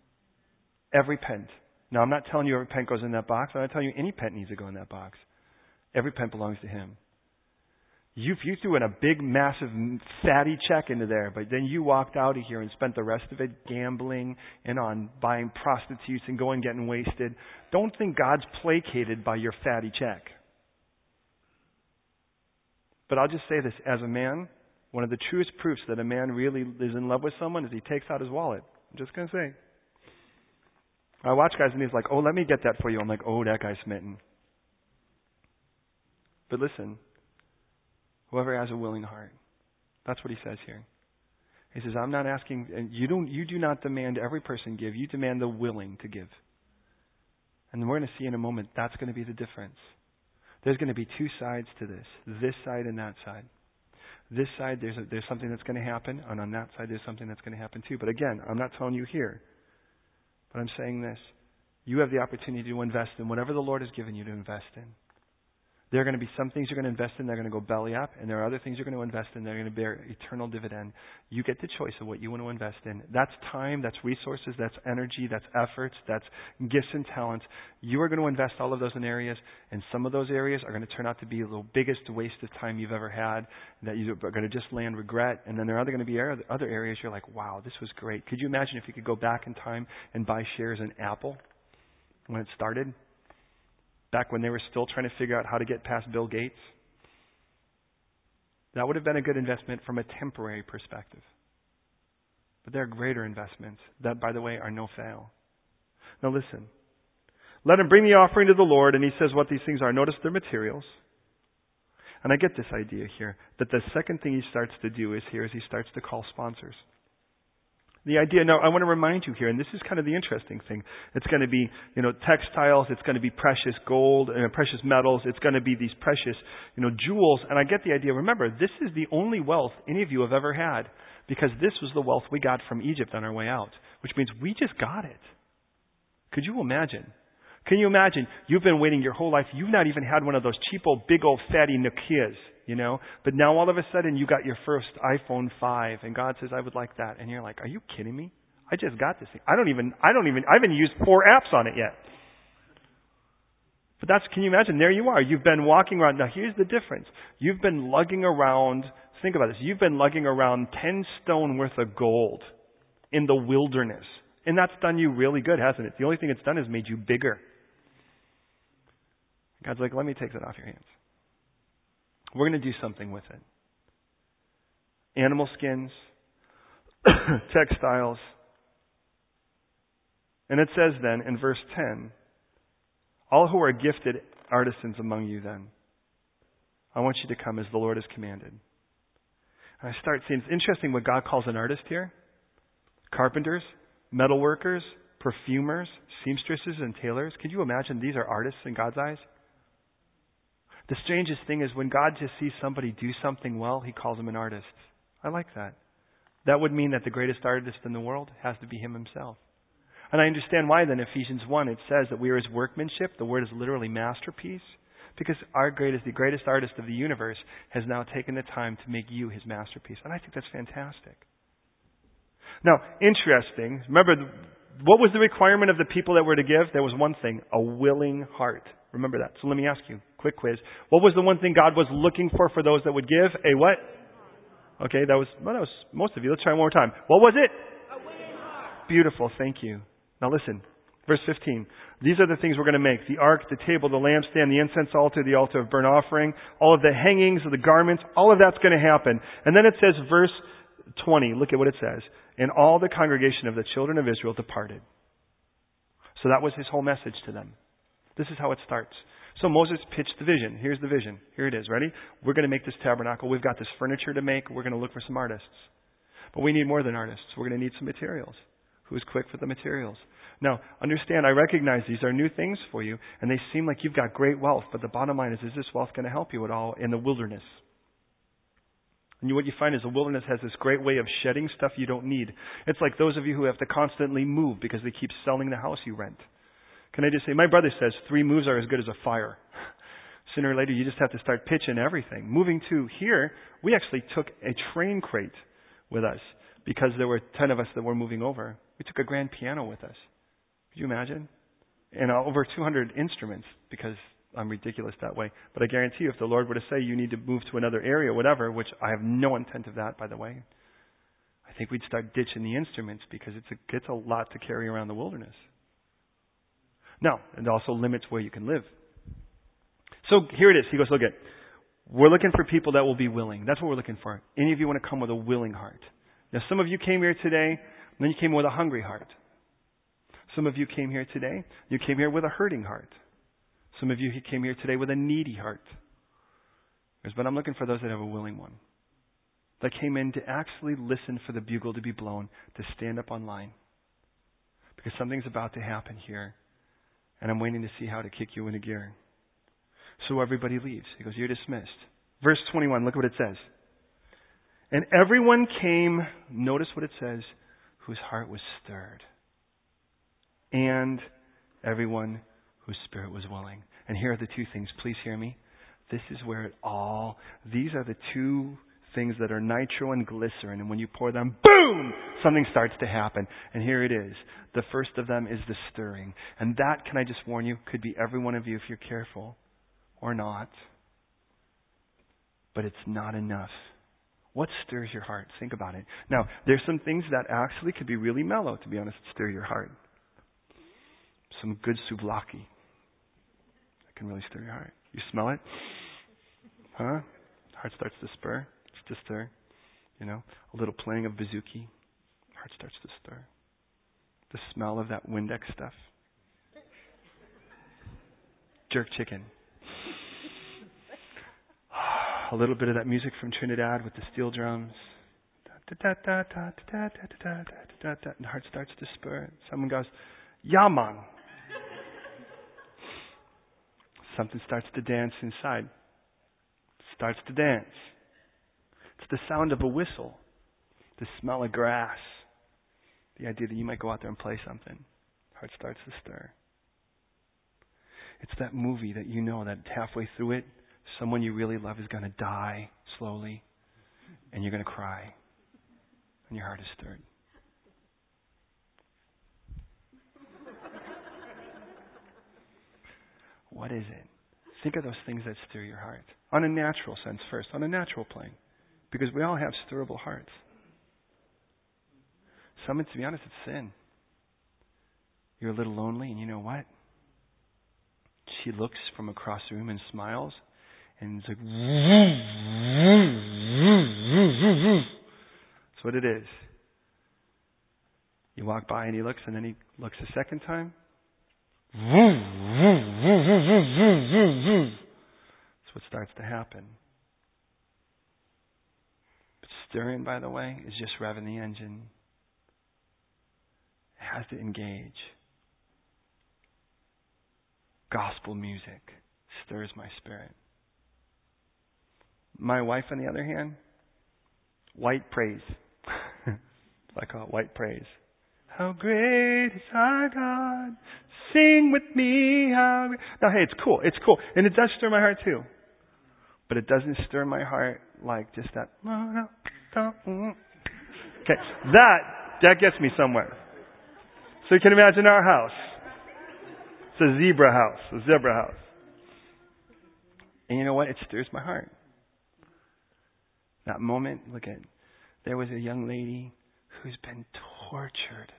Every pence. Now, I'm not telling you every pence goes in that box. I'm not telling you any pence needs to go in that box. Every pence belongs to Him. You, you threw in a big, massive, fatty check into there, but then you walked out of here and spent the rest of it gambling and on buying prostitutes and going getting wasted. Don't think God's placated by your fatty check. But I'll just say this as a man, one of the truest proofs that a man really is in love with someone is he takes out his wallet. I'm just going to say. I watch guys and he's like, oh, let me get that for you. I'm like, oh, that guy's smitten. But listen, Whoever has a willing heart. That's what he says here. He says, I'm not asking, and you don't, you do not demand every person give. You demand the willing to give. And we're going to see in a moment that's going to be the difference. There's going to be two sides to this this side and that side. This side, there's, a, there's something that's going to happen, and on that side, there's something that's going to happen too. But again, I'm not telling you here, but I'm saying this. You have the opportunity to invest in whatever the Lord has given you to invest in. There are going to be some things you're going to invest in that are going to go belly up, and there are other things you're going to invest in that are going to bear eternal dividend. You get the choice of what you want to invest in. That's time, that's resources, that's energy, that's efforts, that's gifts and talents. You are going to invest all of those in areas, and some of those areas are going to turn out to be the biggest waste of time you've ever had, that you are going to just land regret. And then there are going to be other areas you're like, wow, this was great. Could you imagine if you could go back in time and buy shares in Apple when it started? Back when they were still trying to figure out how to get past Bill Gates. That would have been a good investment from a temporary perspective. But there are greater investments that, by the way, are no fail. Now listen. Let him bring the offering to the Lord, and he says what these things are. Notice their materials. And I get this idea here that the second thing he starts to do is here is he starts to call sponsors. The idea, now I want to remind you here, and this is kind of the interesting thing. It's going to be, you know, textiles, it's going to be precious gold, uh, precious metals, it's going to be these precious, you know, jewels. And I get the idea. Remember, this is the only wealth any of you have ever had because this was the wealth we got from Egypt on our way out, which means we just got it. Could you imagine? Can you imagine? You've been waiting your whole life. You've not even had one of those cheap old big old fatty Nokias you know? But now all of a sudden you got your first iPhone 5 and God says, I would like that. And you're like, are you kidding me? I just got this thing. I don't even, I don't even, I haven't used four apps on it yet. But that's, can you imagine? There you are. You've been walking around. Now here's the difference. You've been lugging around, think about this. You've been lugging around 10 stone worth of gold in the wilderness. And that's done you really good, hasn't it? The only thing it's done is made you bigger. God's like, let me take that off your hands. We're going to do something with it. Animal skins, <coughs> textiles. And it says then in verse 10 All who are gifted artisans among you, then, I want you to come as the Lord has commanded. And I start seeing it's interesting what God calls an artist here carpenters, metalworkers, perfumers, seamstresses, and tailors. Can you imagine these are artists in God's eyes? The strangest thing is when God just sees somebody do something well, he calls him an artist. I like that. That would mean that the greatest artist in the world has to be him himself. And I understand why then Ephesians 1 it says that we are his workmanship. The word is literally masterpiece. Because our greatest, the greatest artist of the universe has now taken the time to make you his masterpiece. And I think that's fantastic. Now, interesting. Remember, what was the requirement of the people that were to give? There was one thing, a willing heart. Remember that. So let me ask you, quick quiz. What was the one thing God was looking for for those that would give? A what? Okay, that was, well, that was most of you. Let's try one more time. What was it? Beautiful. Thank you. Now listen. Verse 15. These are the things we're going to make. The ark, the table, the lampstand, the incense altar, the altar of burnt offering, all of the hangings of the garments, all of that's going to happen. And then it says verse 20. Look at what it says. And all the congregation of the children of Israel departed. So that was his whole message to them. This is how it starts. So Moses pitched the vision. Here's the vision. Here it is. Ready? We're going to make this tabernacle. We've got this furniture to make. We're going to look for some artists. But we need more than artists. We're going to need some materials. Who's quick for the materials? Now, understand, I recognize these are new things for you, and they seem like you've got great wealth, but the bottom line is, is this wealth going to help you at all in the wilderness? And what you find is the wilderness has this great way of shedding stuff you don't need. It's like those of you who have to constantly move because they keep selling the house you rent. Can I just say, my brother says three moves are as good as a fire. <laughs> Sooner or later, you just have to start pitching everything. Moving to here, we actually took a train crate with us because there were 10 of us that were moving over. We took a grand piano with us. Could you imagine? And uh, over 200 instruments because I'm ridiculous that way. But I guarantee you, if the Lord were to say you need to move to another area, whatever, which I have no intent of that, by the way, I think we'd start ditching the instruments because it's a, it's a lot to carry around the wilderness. No, it also limits where you can live. So here it is. He goes, look at, we're looking for people that will be willing. That's what we're looking for. Any of you want to come with a willing heart. Now some of you came here today, and then you came with a hungry heart. Some of you came here today, you came here with a hurting heart. Some of you came here today with a needy heart. But I'm looking for those that have a willing one. That came in to actually listen for the bugle to be blown, to stand up on line. Because something's about to happen here and I'm waiting to see how to kick you into gear. So everybody leaves. He goes, You're dismissed. Verse 21, look what it says. And everyone came, notice what it says, whose heart was stirred. And everyone whose spirit was willing. And here are the two things. Please hear me. This is where it all, these are the two things that are nitro and glycerin. And when you pour them, boom, something starts to happen. And here it is. The first of them is the stirring. And that, can I just warn you, could be every one of you if you're careful or not. But it's not enough. What stirs your heart? Think about it. Now, there's some things that actually could be really mellow, to be honest, stir your heart. Some good souvlaki. That can really stir your heart. You smell it? Huh? Heart starts to spur, to stir. You know, a little playing of bouzouki. Heart starts to stir. The smell of that Windex stuff. Jerk chicken <sighs> a little bit of that music from Trinidad with the steel drums. And the heart starts to spur. Someone goes, Yaman. Something starts to dance inside. Starts to dance. It's the sound of a whistle, the smell of grass, the idea that you might go out there and play something. Heart starts to stir. It's that movie that you know that halfway through it, someone you really love is going to die slowly, and you're going to cry, and your heart is stirred. What is it? Think of those things that stir your heart. On a natural sense first, on a natural plane. Because we all have stirrable hearts. Some, to be honest, it's sin. You're a little lonely, and you know what? She looks from across the room and smiles, and it's like, that's what it is. You walk by and he looks, and then he looks a second time. That's what starts to happen. But steering, by the way, is just revving the engine. It has to engage. Gospel music stirs my spirit. My wife, on the other hand, white praise. <laughs> I call it white praise. How great is our God. Sing with me. How. Now, hey, it's cool. It's cool. And it does stir my heart too. But it doesn't stir my heart like just that. Okay. That, that gets me somewhere. So you can imagine our house. It's a zebra house. A zebra house. And you know what? It stirs my heart. That moment, look at, there was a young lady who's been tortured,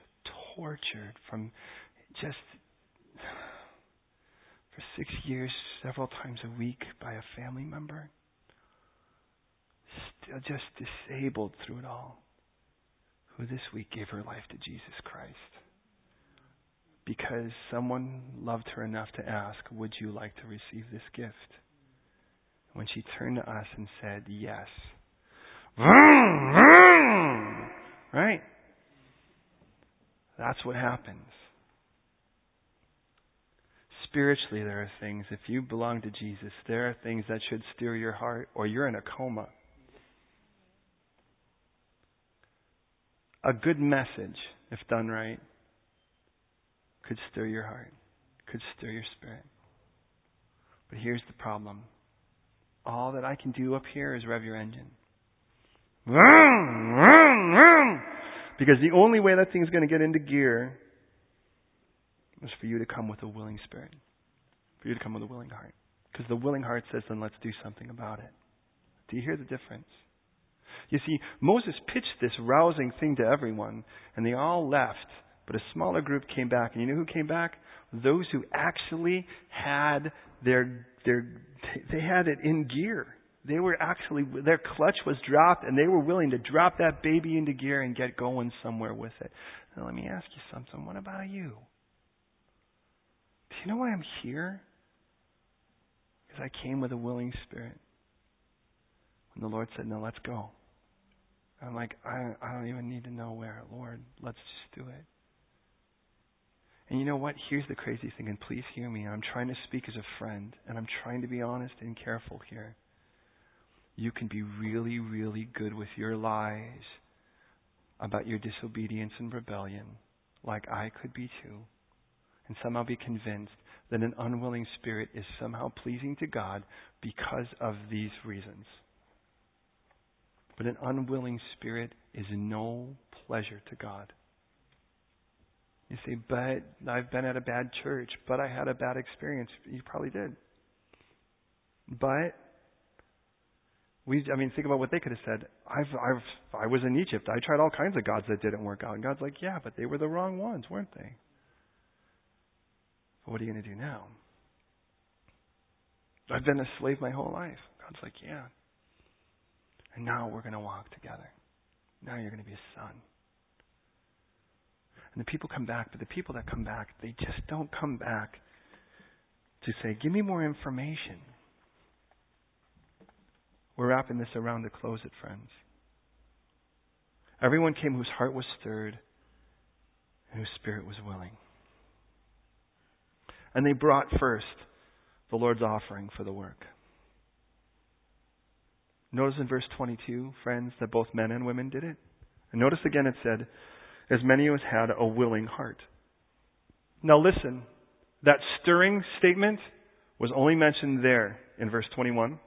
tortured from just for six years, several times a week by a family member. Still just disabled through it all. Who this week gave her life to Jesus Christ. Because someone loved her enough to ask, Would you like to receive this gift? When she turned to us and said, Yes, <laughs> Right? That's what happens. Spiritually, there are things, if you belong to Jesus, there are things that should steer your heart, or you're in a coma. A good message, if done right, could stir your heart, could stir your spirit. But here's the problem all that I can do up here is rev your engine. Because the only way that thing's going to get into gear is for you to come with a willing spirit. For you to come with a willing heart. Because the willing heart says, then let's do something about it. Do you hear the difference? You see, Moses pitched this rousing thing to everyone, and they all left, but a smaller group came back. And you know who came back? Those who actually had their, their, they had it in gear. They were actually, their clutch was dropped and they were willing to drop that baby into gear and get going somewhere with it. Now let me ask you something. What about you? Do you know why I'm here? Because I came with a willing spirit. When the Lord said, no, let's go. I'm like, I, I don't even need to know where, Lord. Let's just do it. And you know what? Here's the crazy thing, and please hear me. I'm trying to speak as a friend, and I'm trying to be honest and careful here. You can be really, really good with your lies about your disobedience and rebellion, like I could be too, and somehow be convinced that an unwilling spirit is somehow pleasing to God because of these reasons. But an unwilling spirit is no pleasure to God. You say, but I've been at a bad church, but I had a bad experience. You probably did. But we, I mean, think about what they could have said. I've, I've, I was in Egypt. I tried all kinds of gods that didn't work out. And God's like, yeah, but they were the wrong ones, weren't they? But What are you going to do now? I've been a slave my whole life. God's like, yeah. And now we're going to walk together. Now you're going to be a son. And the people come back, but the people that come back, they just don't come back to say, give me more information. We're wrapping this around to close it, friends. Everyone came whose heart was stirred and whose spirit was willing. And they brought first the Lord's offering for the work. Notice in verse 22, friends, that both men and women did it. And notice again it said, as many as had a willing heart. Now listen, that stirring statement was only mentioned there in verse 21.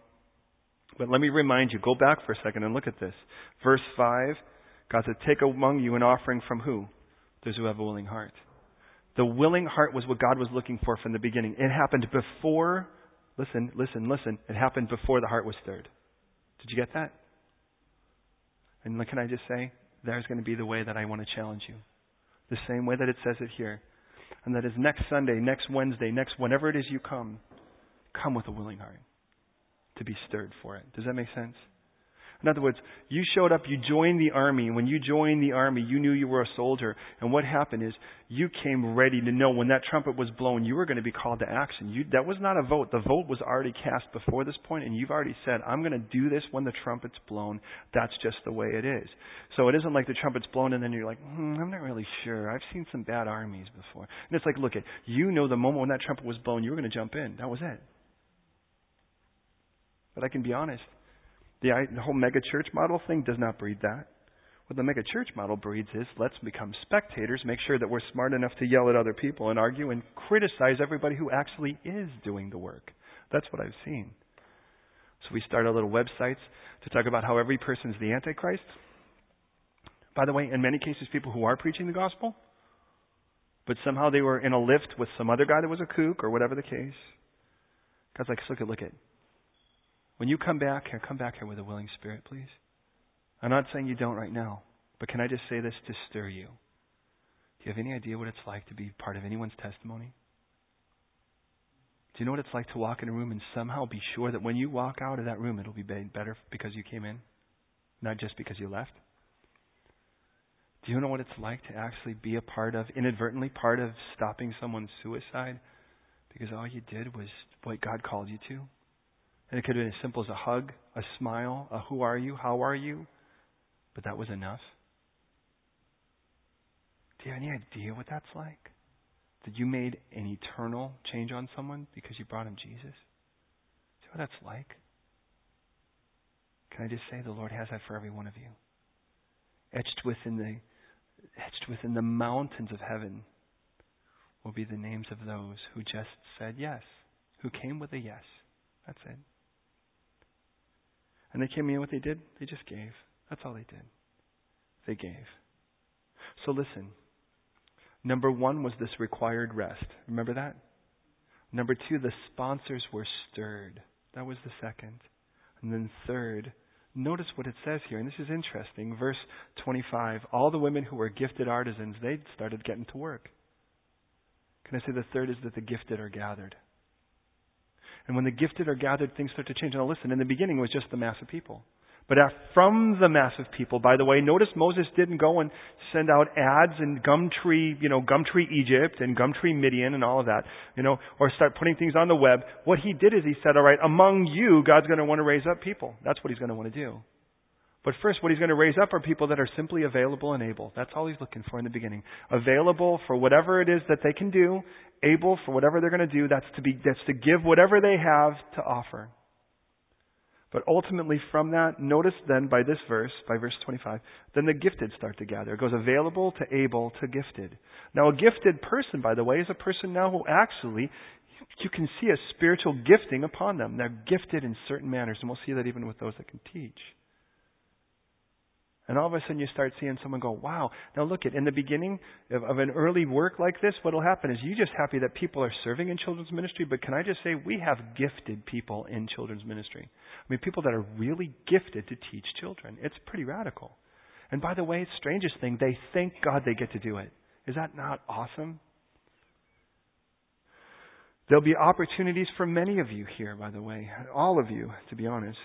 But let me remind you, go back for a second and look at this. Verse 5, God said, Take among you an offering from who? Those who have a willing heart. The willing heart was what God was looking for from the beginning. It happened before, listen, listen, listen, it happened before the heart was stirred. Did you get that? And can I just say, there's going to be the way that I want to challenge you. The same way that it says it here. And that is next Sunday, next Wednesday, next whenever it is you come, come with a willing heart to be stirred for it. Does that make sense? In other words, you showed up, you joined the army. When you joined the army, you knew you were a soldier. And what happened is you came ready to know when that trumpet was blown, you were going to be called to action. You, that was not a vote. The vote was already cast before this point, and you've already said, I'm going to do this when the trumpet's blown. That's just the way it is. So it isn't like the trumpet's blown and then you're like, hmm, I'm not really sure. I've seen some bad armies before. And it's like, look, at you know the moment when that trumpet was blown, you were going to jump in. That was it. But I can be honest. The, whole mega church model thing does not breed that. What the mega church model breeds is let's become spectators, make sure that we're smart enough to yell at other people and argue and criticize everybody who actually is doing the work. That's what I've seen. So we start our little websites to talk about how every person is the Antichrist. By the way, in many cases, people who are preaching the gospel, but somehow they were in a lift with some other guy that was a kook or whatever the case. God's like, look at, look at. When you come back here, come back here with a willing spirit, please. I'm not saying you don't right now, but can I just say this to stir you? Do you have any idea what it's like to be part of anyone's testimony? Do you know what it's like to walk in a room and somehow be sure that when you walk out of that room, it'll be better because you came in, not just because you left? Do you know what it's like to actually be a part of, inadvertently part of stopping someone's suicide because all you did was what God called you to? And it could have been as simple as a hug, a smile, a who are you, how are you? But that was enough. Do you have any idea what that's like? That you made an eternal change on someone because you brought him Jesus? See what that's like? Can I just say the Lord has that for every one of you? Etched within the etched within the mountains of heaven will be the names of those who just said yes, who came with a yes. That's it. And they came in, what they did? They just gave. That's all they did. They gave. So listen. Number one was this required rest. Remember that? Number two, the sponsors were stirred. That was the second. And then third, notice what it says here, and this is interesting. Verse 25 all the women who were gifted artisans, they started getting to work. Can I say the third is that the gifted are gathered? And when the gifted are gathered, things start to change. Now listen, in the beginning it was just the mass of people. But from the mass of people, by the way, notice Moses didn't go and send out ads in Gumtree, you know, Gumtree Egypt and Gumtree Midian and all of that, you know, or start putting things on the web. What he did is he said, all right, among you, God's going to want to raise up people. That's what he's going to want to do. But first, what he's going to raise up are people that are simply available and able. That's all he's looking for in the beginning. Available for whatever it is that they can do, able for whatever they're going to do. That's to be, that's to give whatever they have to offer. But ultimately from that, notice then by this verse, by verse 25, then the gifted start to gather. It goes available to able to gifted. Now a gifted person, by the way, is a person now who actually, you can see a spiritual gifting upon them. They're gifted in certain manners, and we'll see that even with those that can teach. And all of a sudden you start seeing someone go, wow. Now look at, in the beginning of, of an early work like this, what will happen is you're just happy that people are serving in children's ministry, but can I just say we have gifted people in children's ministry. I mean, people that are really gifted to teach children. It's pretty radical. And by the way, strangest thing, they thank God they get to do it. Is that not awesome? There'll be opportunities for many of you here, by the way. All of you, to be honest.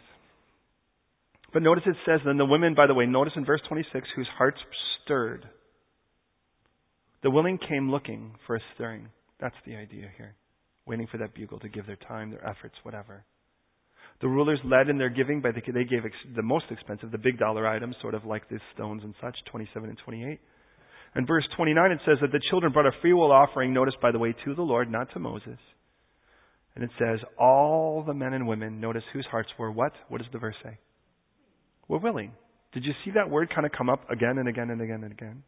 But notice it says, then the women, by the way, notice in verse 26, whose hearts stirred. The willing came looking for a stirring. That's the idea here. Waiting for that bugle to give their time, their efforts, whatever. The rulers led in their giving, but they gave the most expensive, the big dollar items, sort of like these stones and such, 27 and 28. In verse 29, it says that the children brought a freewill offering, notice, by the way, to the Lord, not to Moses. And it says, all the men and women, notice whose hearts were what? What does the verse say? We're willing. Did you see that word kind of come up again and again and again and again?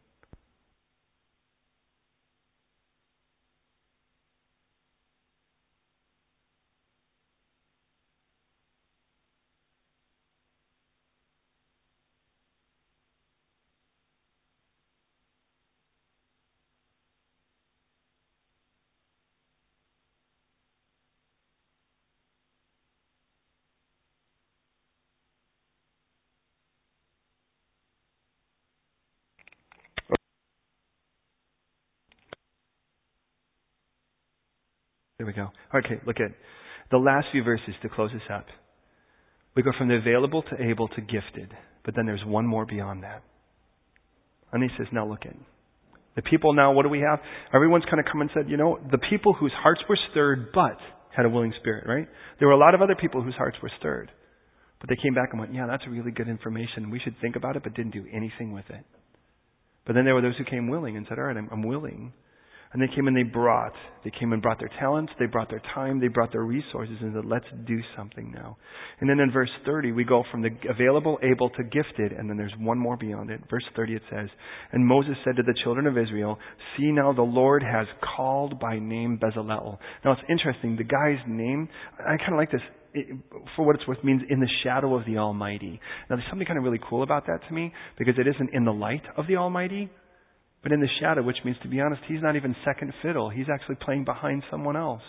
There we go. Okay, look at the last few verses to close this up. We go from the available to able to gifted, but then there's one more beyond that. And he says, now look at the people now, what do we have? Everyone's kind of come and said, you know, the people whose hearts were stirred but had a willing spirit, right? There were a lot of other people whose hearts were stirred. But they came back and went, yeah, that's really good information. We should think about it, but didn't do anything with it. But then there were those who came willing and said, all right, I'm, I'm willing. And they came and they brought. They came and brought their talents, they brought their time, they brought their resources, and said, let's do something now. And then in verse 30, we go from the available, able to gifted, and then there's one more beyond it. Verse 30 it says, And Moses said to the children of Israel, See now the Lord has called by name Bezalel. Now it's interesting, the guy's name, I kind of like this. It, for what it's worth, means in the shadow of the Almighty. Now, there's something kind of really cool about that to me because it isn't in the light of the Almighty, but in the shadow, which means, to be honest, he's not even second fiddle. He's actually playing behind someone else.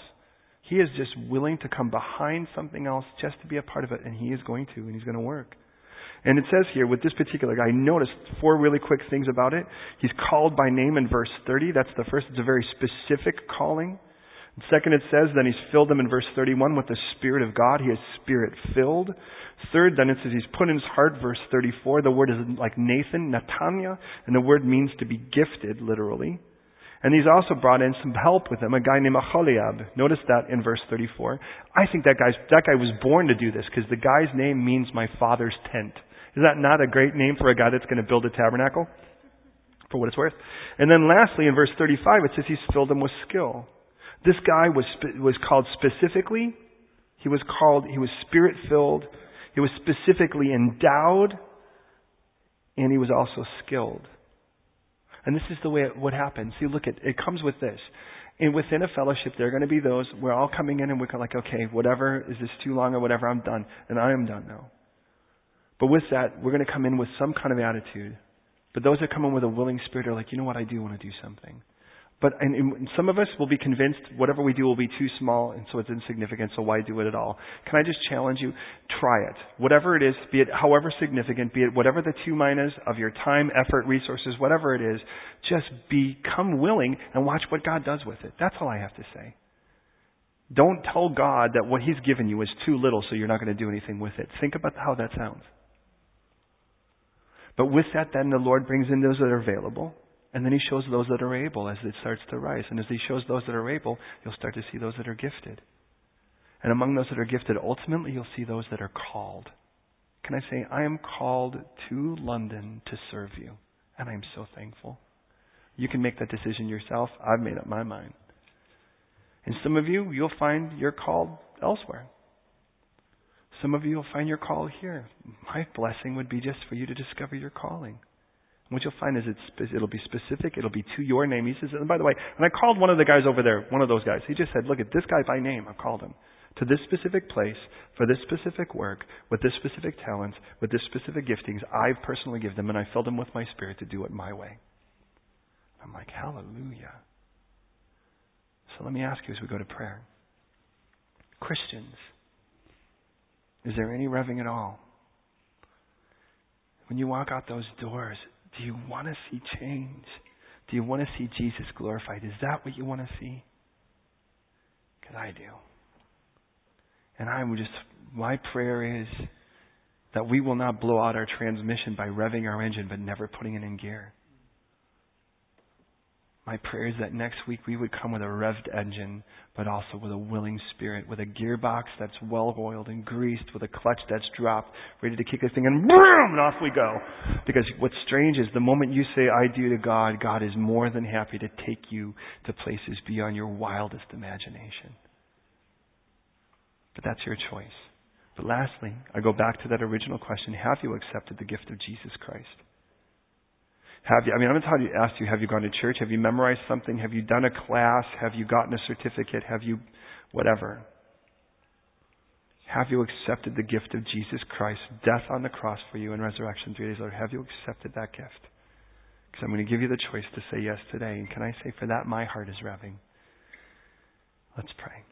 He is just willing to come behind something else just to be a part of it, and he is going to, and he's going to work. And it says here, with this particular guy, I noticed four really quick things about it. He's called by name in verse 30. That's the first. It's a very specific calling. And second, it says, then he's filled them in verse 31 with the Spirit of God. He is Spirit filled. Third, then it says he's put in his heart, verse 34. The word is like Nathan, Natanya, and the word means to be gifted, literally. And he's also brought in some help with him, a guy named Aholiab. Notice that in verse 34. I think that, guy's, that guy was born to do this because the guy's name means my father's tent. Is that not a great name for a guy that's going to build a tabernacle? For what it's worth. And then lastly, in verse 35, it says he's filled him with skill. This guy was, was called specifically, he was called, he was spirit filled, he was specifically endowed, and he was also skilled. And this is the way it would happen. See, look, at it comes with this. And within a fellowship, there are going to be those, we're all coming in and we're like, okay, whatever, is this too long or whatever, I'm done. And I am done now. But with that, we're going to come in with some kind of attitude. But those that come in with a willing spirit are like, you know what, I do want to do something. But and, and some of us will be convinced whatever we do will be too small and so it's insignificant, so why do it at all? Can I just challenge you? Try it. Whatever it is, be it however significant, be it whatever the two minus of your time, effort, resources, whatever it is, just become willing and watch what God does with it. That's all I have to say. Don't tell God that what He's given you is too little so you're not going to do anything with it. Think about how that sounds. But with that, then the Lord brings in those that are available. And then he shows those that are able as it starts to rise. And as he shows those that are able, you'll start to see those that are gifted. And among those that are gifted, ultimately you'll see those that are called. can I say, I am called to London to serve you. And I'm so thankful. You can make that decision yourself. I've made up my mind. And some of you, you'll find you're called elsewhere. Some of you will find your call here. My blessing would be just for you to discover your calling. What you'll find is it's, it'll be specific. It'll be to your name. He says, and by the way, and I called one of the guys over there, one of those guys. He just said, look at this guy by name. I called him to this specific place for this specific work with this specific talents with this specific giftings. I've personally given them, and I filled them with my spirit to do it my way. I'm like, hallelujah. So let me ask you as we go to prayer. Christians, is there any revving at all? When you walk out those doors, do you want to see change? Do you want to see Jesus glorified? Is that what you want to see? Because I do. And I'm just, my prayer is that we will not blow out our transmission by revving our engine but never putting it in gear. My prayer is that next week we would come with a revved engine, but also with a willing spirit, with a gearbox that's well oiled and greased, with a clutch that's dropped, ready to kick this thing, and boom, and off we go. Because what's strange is the moment you say, I do to God, God is more than happy to take you to places beyond your wildest imagination. But that's your choice. But lastly, I go back to that original question Have you accepted the gift of Jesus Christ? Have you, I mean, I'm going to ask you, have you gone to church? Have you memorized something? Have you done a class? Have you gotten a certificate? Have you, whatever? Have you accepted the gift of Jesus Christ, death on the cross for you and resurrection three days later? Have you accepted that gift? Because I'm going to give you the choice to say yes today. And can I say, for that, my heart is revving. Let's pray.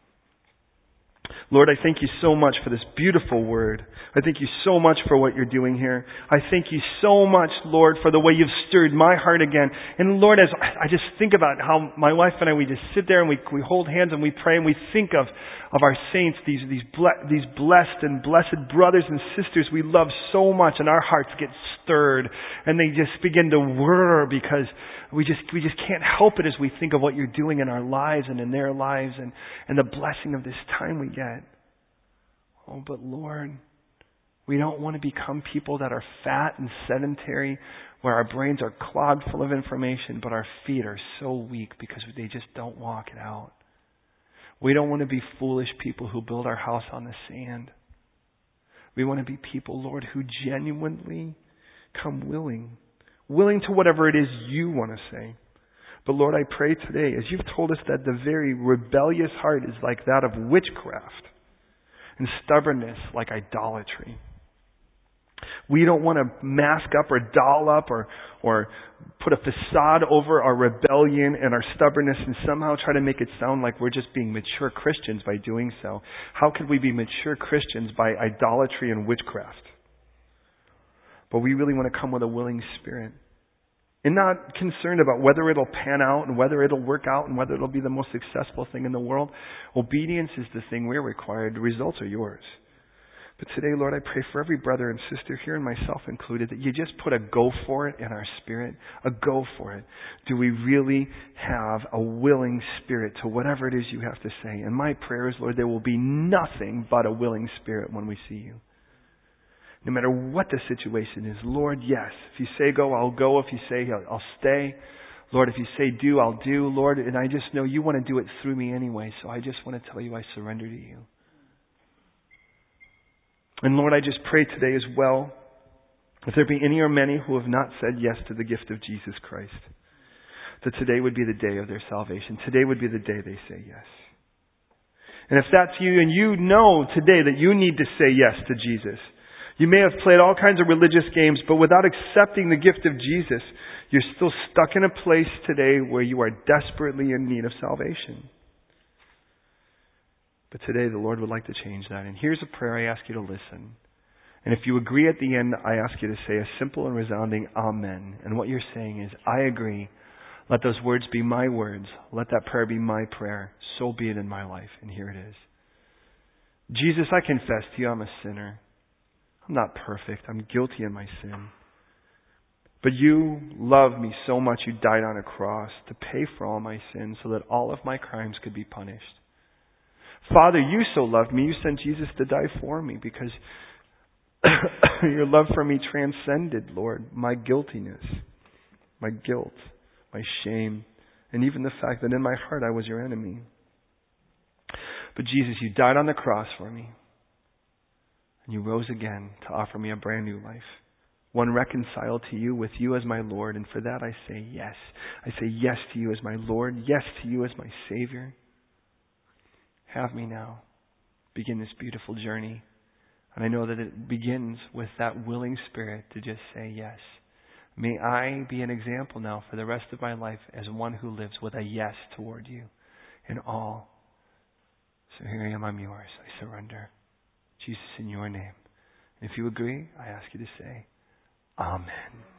Lord, I thank you so much for this beautiful word. I thank you so much for what you're doing here. I thank you so much, Lord, for the way you've stirred my heart again. And Lord, as I just think about how my wife and I, we just sit there and we, we hold hands and we pray and we think of, of our saints, these, these, ble- these blessed and blessed brothers and sisters we love so much and our hearts get stirred and they just begin to whir because we just, we just can't help it as we think of what you're doing in our lives and in their lives and, and the blessing of this time we get. Oh, but Lord, we don't want to become people that are fat and sedentary, where our brains are clogged full of information, but our feet are so weak because they just don't walk it out. We don't want to be foolish people who build our house on the sand. We want to be people, Lord, who genuinely come willing, willing to whatever it is you want to say. But Lord, I pray today, as you've told us that the very rebellious heart is like that of witchcraft and stubbornness like idolatry. We don't want to mask up or doll up or, or put a facade over our rebellion and our stubbornness and somehow try to make it sound like we're just being mature Christians by doing so. How could we be mature Christians by idolatry and witchcraft? But we really want to come with a willing spirit. And not concerned about whether it'll pan out and whether it'll work out and whether it'll be the most successful thing in the world. Obedience is the thing we're required. The results are yours. But today, Lord, I pray for every brother and sister here and myself included that you just put a go for it in our spirit, a go for it. Do we really have a willing spirit to whatever it is you have to say? And my prayer is, Lord, there will be nothing but a willing spirit when we see you. No matter what the situation is, Lord, yes. If you say go, I'll go. If you say I'll stay. Lord, if you say do, I'll do. Lord, and I just know you want to do it through me anyway, so I just want to tell you I surrender to you. And Lord, I just pray today as well, if there be any or many who have not said yes to the gift of Jesus Christ, that today would be the day of their salvation. Today would be the day they say yes. And if that's you and you know today that you need to say yes to Jesus, you may have played all kinds of religious games, but without accepting the gift of Jesus, you're still stuck in a place today where you are desperately in need of salvation. But today the Lord would like to change that. And here's a prayer I ask you to listen. And if you agree at the end, I ask you to say a simple and resounding Amen. And what you're saying is, I agree. Let those words be my words. Let that prayer be my prayer. So be it in my life. And here it is. Jesus, I confess to you I'm a sinner. I'm not perfect. I'm guilty in my sin. But you loved me so much you died on a cross to pay for all my sins so that all of my crimes could be punished. Father, you so loved me, you sent Jesus to die for me because <coughs> your love for me transcended, Lord, my guiltiness, my guilt, my shame, and even the fact that in my heart I was your enemy. But Jesus, you died on the cross for me. And you rose again to offer me a brand new life. One reconciled to you with you as my Lord. And for that I say yes. I say yes to you as my Lord. Yes to you as my Savior. Have me now. Begin this beautiful journey. And I know that it begins with that willing spirit to just say yes. May I be an example now for the rest of my life as one who lives with a yes toward you in all. So here I am, I'm yours. I surrender. Jesus, in your name. If you agree, I ask you to say, Amen.